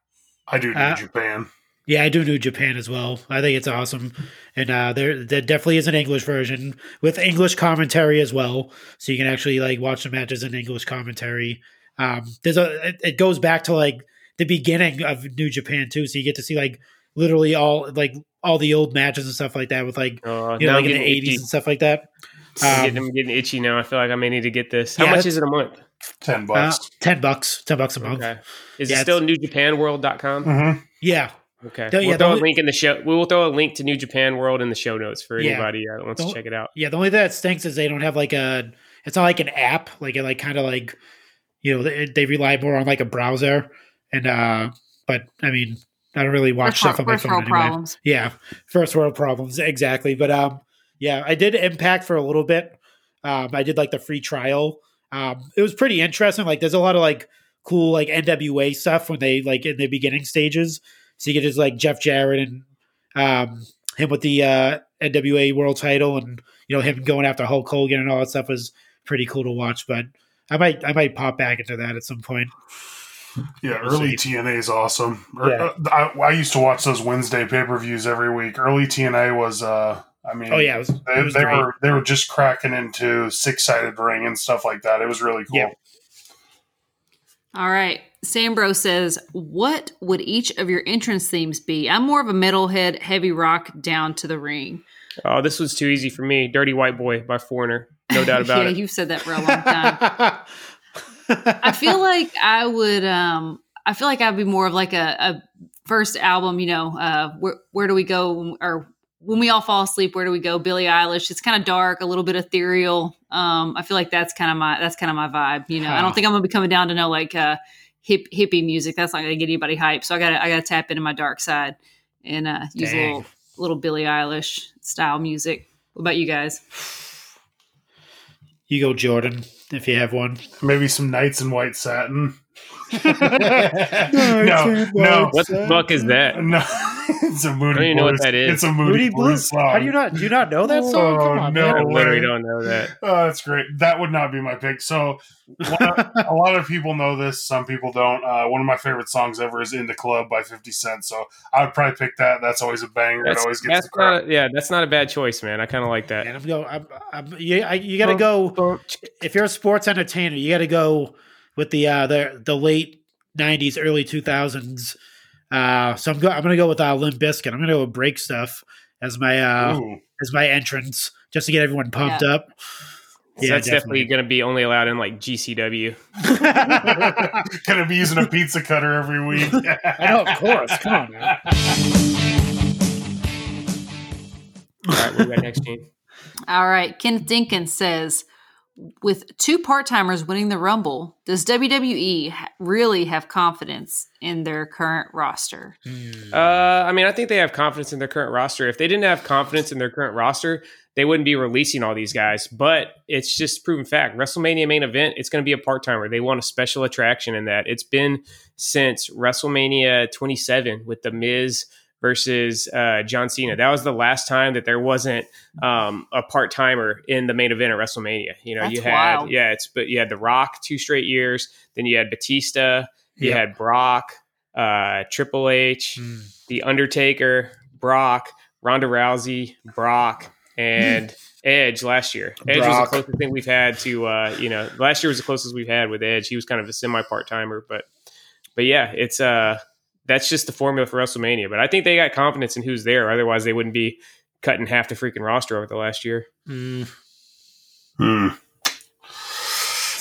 I do New Uh, Japan. Yeah, I do New Japan as well. I think it's awesome, and uh, there there definitely is an English version with English commentary as well, so you can actually like watch the matches in English commentary. Um, there's a it, it goes back to like the beginning of New Japan too, so you get to see like literally all like all the old matches and stuff like that with like Uh, you know like in the eighties and stuff like that. I'm, Um, getting, I'm getting itchy now. I feel like I may need to get this. How Yeah, much is it a month? Ten uh, bucks. ten bucks, ten bucks a month. Okay. Is Yeah, it still newjapanworld.com? hmm Yeah, Okay. Yeah, we'll the throw only- a link in the show. We will throw a link to New Japan World in the show notes for Yeah. anybody uh, that wants The- to check it out. Yeah, the only thing that stinks is they don't have like a. It's not like an app, like it like kind of like, you know they, they rely more on like a browser, and uh, but I mean I don't really watch First stuff on world- my phone world anyway. problems. Yeah, first world problems exactly. But um, yeah, I did Impact for a little bit. Um, I did like the free trial. Um, it was pretty interesting. Like, there's a lot of like cool like NWA stuff when they like in the beginning stages. So you get just like Jeff Jarrett and um, him with the uh, NWA World Title, and you know him going after Hulk Hogan and all that stuff was pretty cool to watch. But I might I might pop back into that at some point. Yeah, We'll early see. TNA is awesome. Er- Yeah. uh, I, I used to watch those Wednesday pay per views every week. Early TNA was, uh, I mean, Oh yeah, it was, it they, was they were they were just cracking into six sided ring and stuff like that. It was really cool. Yeah. All right. Sambro says, What would each of your entrance themes be? I'm more of a metalhead, heavy rock down to the ring. Oh, this was too easy for me. Dirty White Boy by Foreigner. No doubt about yeah, it. Yeah, you've said that for a long time. I feel like I would um I feel like I'd be more of like a, a first album, you know, uh where where do we go or when we all fall asleep, where do we go? Billie Eilish. It's kind of dark, a little bit ethereal. Um, I feel like that's kind of my that's kind of my vibe. You know, I don't think I'm gonna be coming down to know like uh hip hippie music. That's not gonna get anybody hyped. So I gotta I gotta tap into my dark side and uh use a little little Billie Eilish style music. What about you guys? you go, Jordan, if you have one. Maybe some Nights in White Satin. No, no, no. What the fuck is that? No, it's a Moody I don't even know what Blues. that is. It's a Moody, Moody Blues, Blues. song. How do you not? Do you not know that song? Oh, Come on, no. I literally way. don't know that. Oh, that's great. That would not be my pick. So, one of- a lot of people know this. Some people don't. Uh, one of my favorite songs ever is "In the Club" by Fifty Cent. So, I would probably pick that. That's always a banger. it That's, always gets the crowd. not, yeah, that's not a bad choice, man. I kind of like that. And I'm go. I'm, I'm, you, I, you got to go. If you're a sports entertainer, you got to go with the uh, the the late '90s, early 2000s. Uh, so I'm go. I'm gonna go with uh, Limp Bizkit. I'm gonna go with Break Stuff as my uh, Ooh. as my entrance, just to get everyone pumped up. So that's definitely, going to be only allowed in like GCW. Gonna be using a pizza cutter every week. I know, of course. Come on, man. All right, what do we got next, Gene? All right. Kenneth Dinkins says, with two part timers winning the Rumble, does WWE really have confidence in their current roster? Uh, I mean, I think they have confidence in their current roster. If they didn't have confidence in their current roster, they wouldn't be releasing all these guys. But it's just proven fact. WrestleMania main event, it's going to be a part timer. They want a special attraction in that. It's been since WrestleMania 27 with The Miz versus uh, John Cena. That was the last time that there wasn't um, a part timer in the main event at WrestleMania. You know, That's you had wild. yeah, it's but you had The Rock two straight years. Then you had Batista. You Yeah. had Brock, uh, Triple H. Mm. The Undertaker, Brock, Ronda Rousey, Brock, and Edge last year. Edge was the closest thing we've had to uh, you know, last year was the closest we've had with Edge. He was kind of a semi part timer, but but yeah, it's uh that's just the formula for WrestleMania. But I think they got confidence in who's there, otherwise they wouldn't be cutting half the freaking roster over the last year. Mm. Hmm.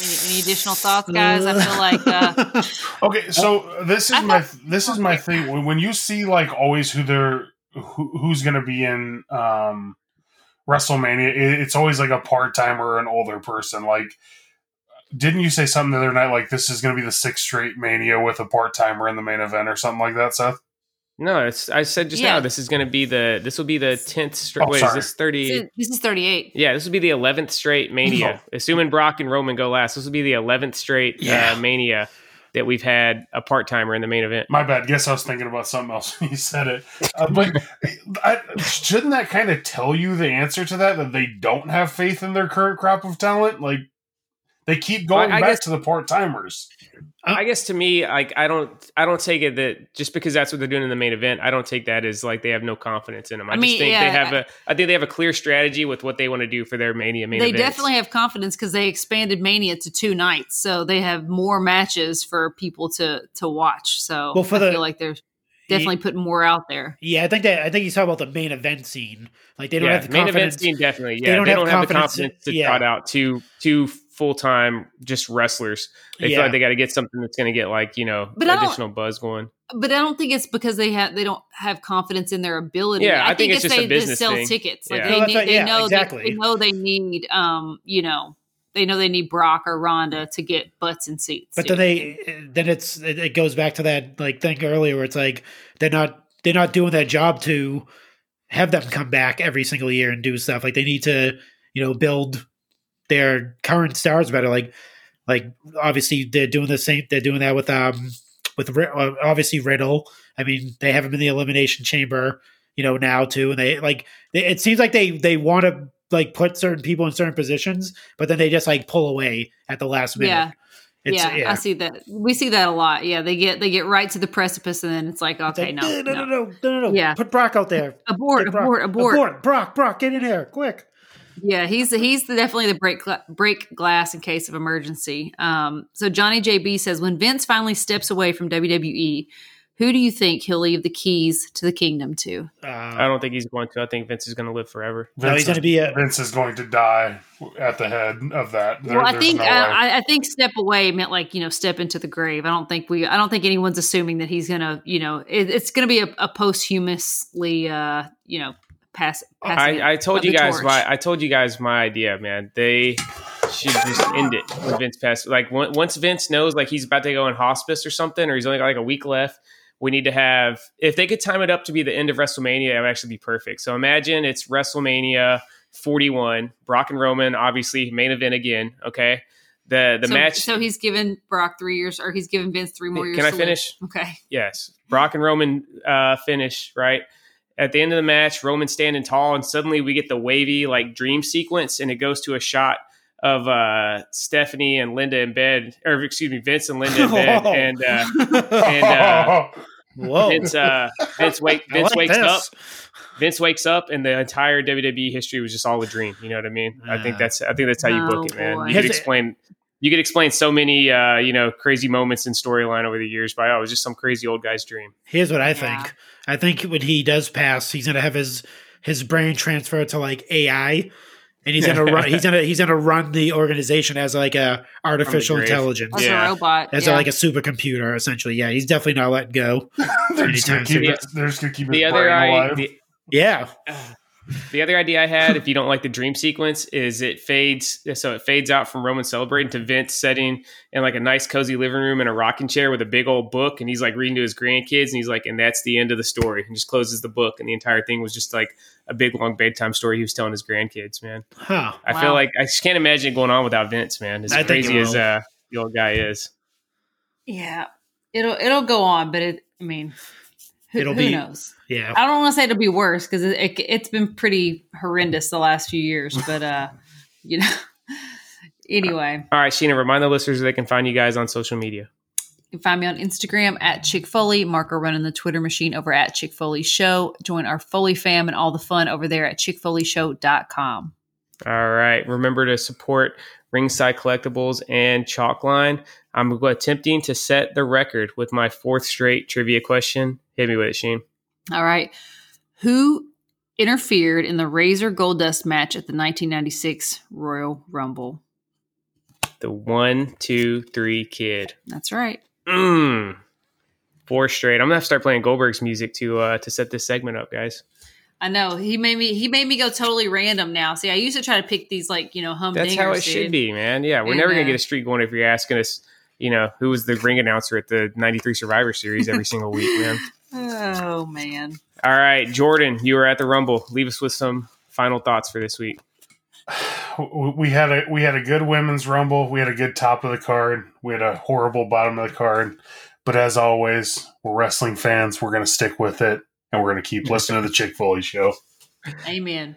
Any, any additional thoughts, guys? I feel like uh, Okay, so this is my this is my thing. When, when you see like always who they're who, who's going to be in um, WrestleMania, it, it's always like a part timer or an older person. Like, didn't you say something the other night? Like this is going to be the sixth straight Mania with a part timer in the main event or something like that, Seth. No, it's I said just Yeah. now this is gonna be the this will be the tenth straight Oh, wait, is this thirty this is 38. Yeah, this will be the eleventh straight Mania. Assuming Brock and Roman go last, this will be the eleventh straight Yeah. uh, Mania that we've had a part timer in the main event. My bad. Guess I was thinking about something else when you said it. Uh, but I, shouldn't that kind of tell you the answer to that? That they don't have faith in their current crop of talent. Like they keep going I- I back guess- to the part timers. I guess to me, like I don't, I don't take it that just because that's what they're doing in the main event, I don't take that as like they have no confidence in them. I, I just mean, think yeah, they have a, I think they have a clear strategy with what they want to do for their Mania main They events. definitely have confidence because they expanded Mania to two nights, so they have more matches for people to to watch. So Well, for I the- feel like they're definitely putting more out there. Yeah, I think that I think he's talking about the main event scene. Like they don't yeah, have the main confidence. event scene definitely. they Yeah, don't they have don't have the confidence in- confidence to yeah. trot out two two full time just wrestlers. They Yeah. feel like they got to get something that's going to get like you know But I don't- additional buzz going. But I don't think it's because they have they don't have confidence in their ability. Yeah, I, I think it's just they a business sell thing. tickets. Like Yeah. they, No, need, right. they Yeah, know exactly. they, they know they need um you know they know they need Brock or Ronda to get butts and seats. But then they then it's it, it goes back to that like thing earlier where it's like they're not they're not doing that job to have them come back every single year and do stuff. Like they need to you know build their current stars better. Like like obviously they're doing the same. They're doing that with um with uh, obviously Riddle. I mean they have him in the elimination chamber you know now too and they like they, it seems like they they want to like put certain people in certain positions but then they just like pull away at the last minute Yeah. It's, yeah, I see that. We see that a lot. Yeah, they get they get right to the precipice, and then it's like, It's okay, like, no, no, no. no, no, no, no. Yeah. Put Brock out there. abort, abort, abort, abort. Brock, Brock, get in here, quick. Yeah, he's he's the, definitely the break break glass in case of emergency. Um, so Johnny JB says when Vince finally steps away from WWE, who do you think he'll leave the keys to the kingdom to? Uh, I don't think he's going to. I think Vince is going to live forever. No, he's Vince gonna is- be a- Vince is going to die at the head of that. There- well, I think no. I, I think step away meant like you know step into the grave. I don't think we. I don't think anyone's assuming that he's gonna. You know, it, it's gonna be a, a posthumously. Uh, you know, pass. I, I told you guys torch. my I told you guys my idea, man. They should just end it when Vince passes. Like on- once Vince knows like he's about to go in hospice or something, or he's only got like a week left. We need to have if they could time it up to be the end of WrestleMania, it would actually be perfect. So imagine it's WrestleMania 41, Brock and Roman, obviously main event again. Okay, the the so, match. So he's given Brock three years, or he's given Vince three more years. Can I to live. finish? Okay. Yes. Brock and Roman uh, finish, right? At the end of the match, Roman standing tall, and suddenly we get the wavy, like, dream sequence, and it goes to a shot of uh, Stephanie and Linda in bed, or excuse me, Vince and Linda in bed. Whoa. and uh, and uh, Whoa. Vince, uh, Vince, wake, Vince like wakes this. up. Vince wakes up, and the entire WWE history was just all a dream. You know what I mean? I think that's I think that's how you book Oh, it, man. boy. You could Here's explain. You could explain so many, uh, you know, crazy moments in storyline over the years by, oh, it was just some crazy old guy's dream. Here's what I Yeah. think. I think when he does pass, he's gonna have his his brain transfer to like AI, and he's gonna run. He's gonna he's gonna run the organization as like a artificial intelligence, As Yeah. a robot. as yeah. like a supercomputer. Essentially, yeah, he's definitely not letting go. they're, just keep it, they're just gonna keep his The other, brain I, alive. the, Yeah, the other idea I had, if you don't like the dream sequence, is it fades. So it fades out from Roman celebrating to Vince sitting in like a nice cozy living room in a rocking chair with a big old book, and he's like reading to his grandkids, and he's like, and that's the end of the story, and just closes the book, and the entire thing was just like a big long bedtime story he was telling his grandkids. Man, huh? I Wow. feel like I just can't imagine it going on without Vince. Man, as I think crazy it as uh, the old guy is. Yeah, it'll it'll go on, but it. I mean, who, It'll who be- knows? Yeah, I don't want to say it'll be worse because it, it it's been pretty horrendous the last few years, but uh, you know. anyway, All right, Sheena, remind the listeners that they can find you guys on social media. you can find me on Instagram at Chick Foley. Marco running the Twitter machine over at Chick Foley Show. Join our Foley fam and all the fun over there at chickfoleyshow.com. All right. Remember to support Ringside Collectibles and Chalkline. I'm attempting to set the record with my fourth straight trivia question. Hit me with it, Sheen. All right. Who interfered in the Razor Goldust match at the 1996 Royal Rumble? The one, two, three kid. That's right. Mmm. Four straight. I'm gonna have to start playing Goldberg's music to uh, to set this segment up, guys. I know he made me. He made me go totally random now. See, I used to try to pick these like you know hum. That's how it should be, man. Yeah, we're And, never gonna uh, get a streak going if you're asking us. You know, who was the ring announcer at the '93 Survivor Series every single week, man. Oh man. All right, Jordan, you were at the Rumble. Leave us with some final thoughts for this week. we had a we had a good women's rumble. We had a good top of the card. We had a horrible bottom of the card. But as always, we're wrestling fans. We're going to stick with it, and we're going to keep listening to the Chick Foley show. Amen.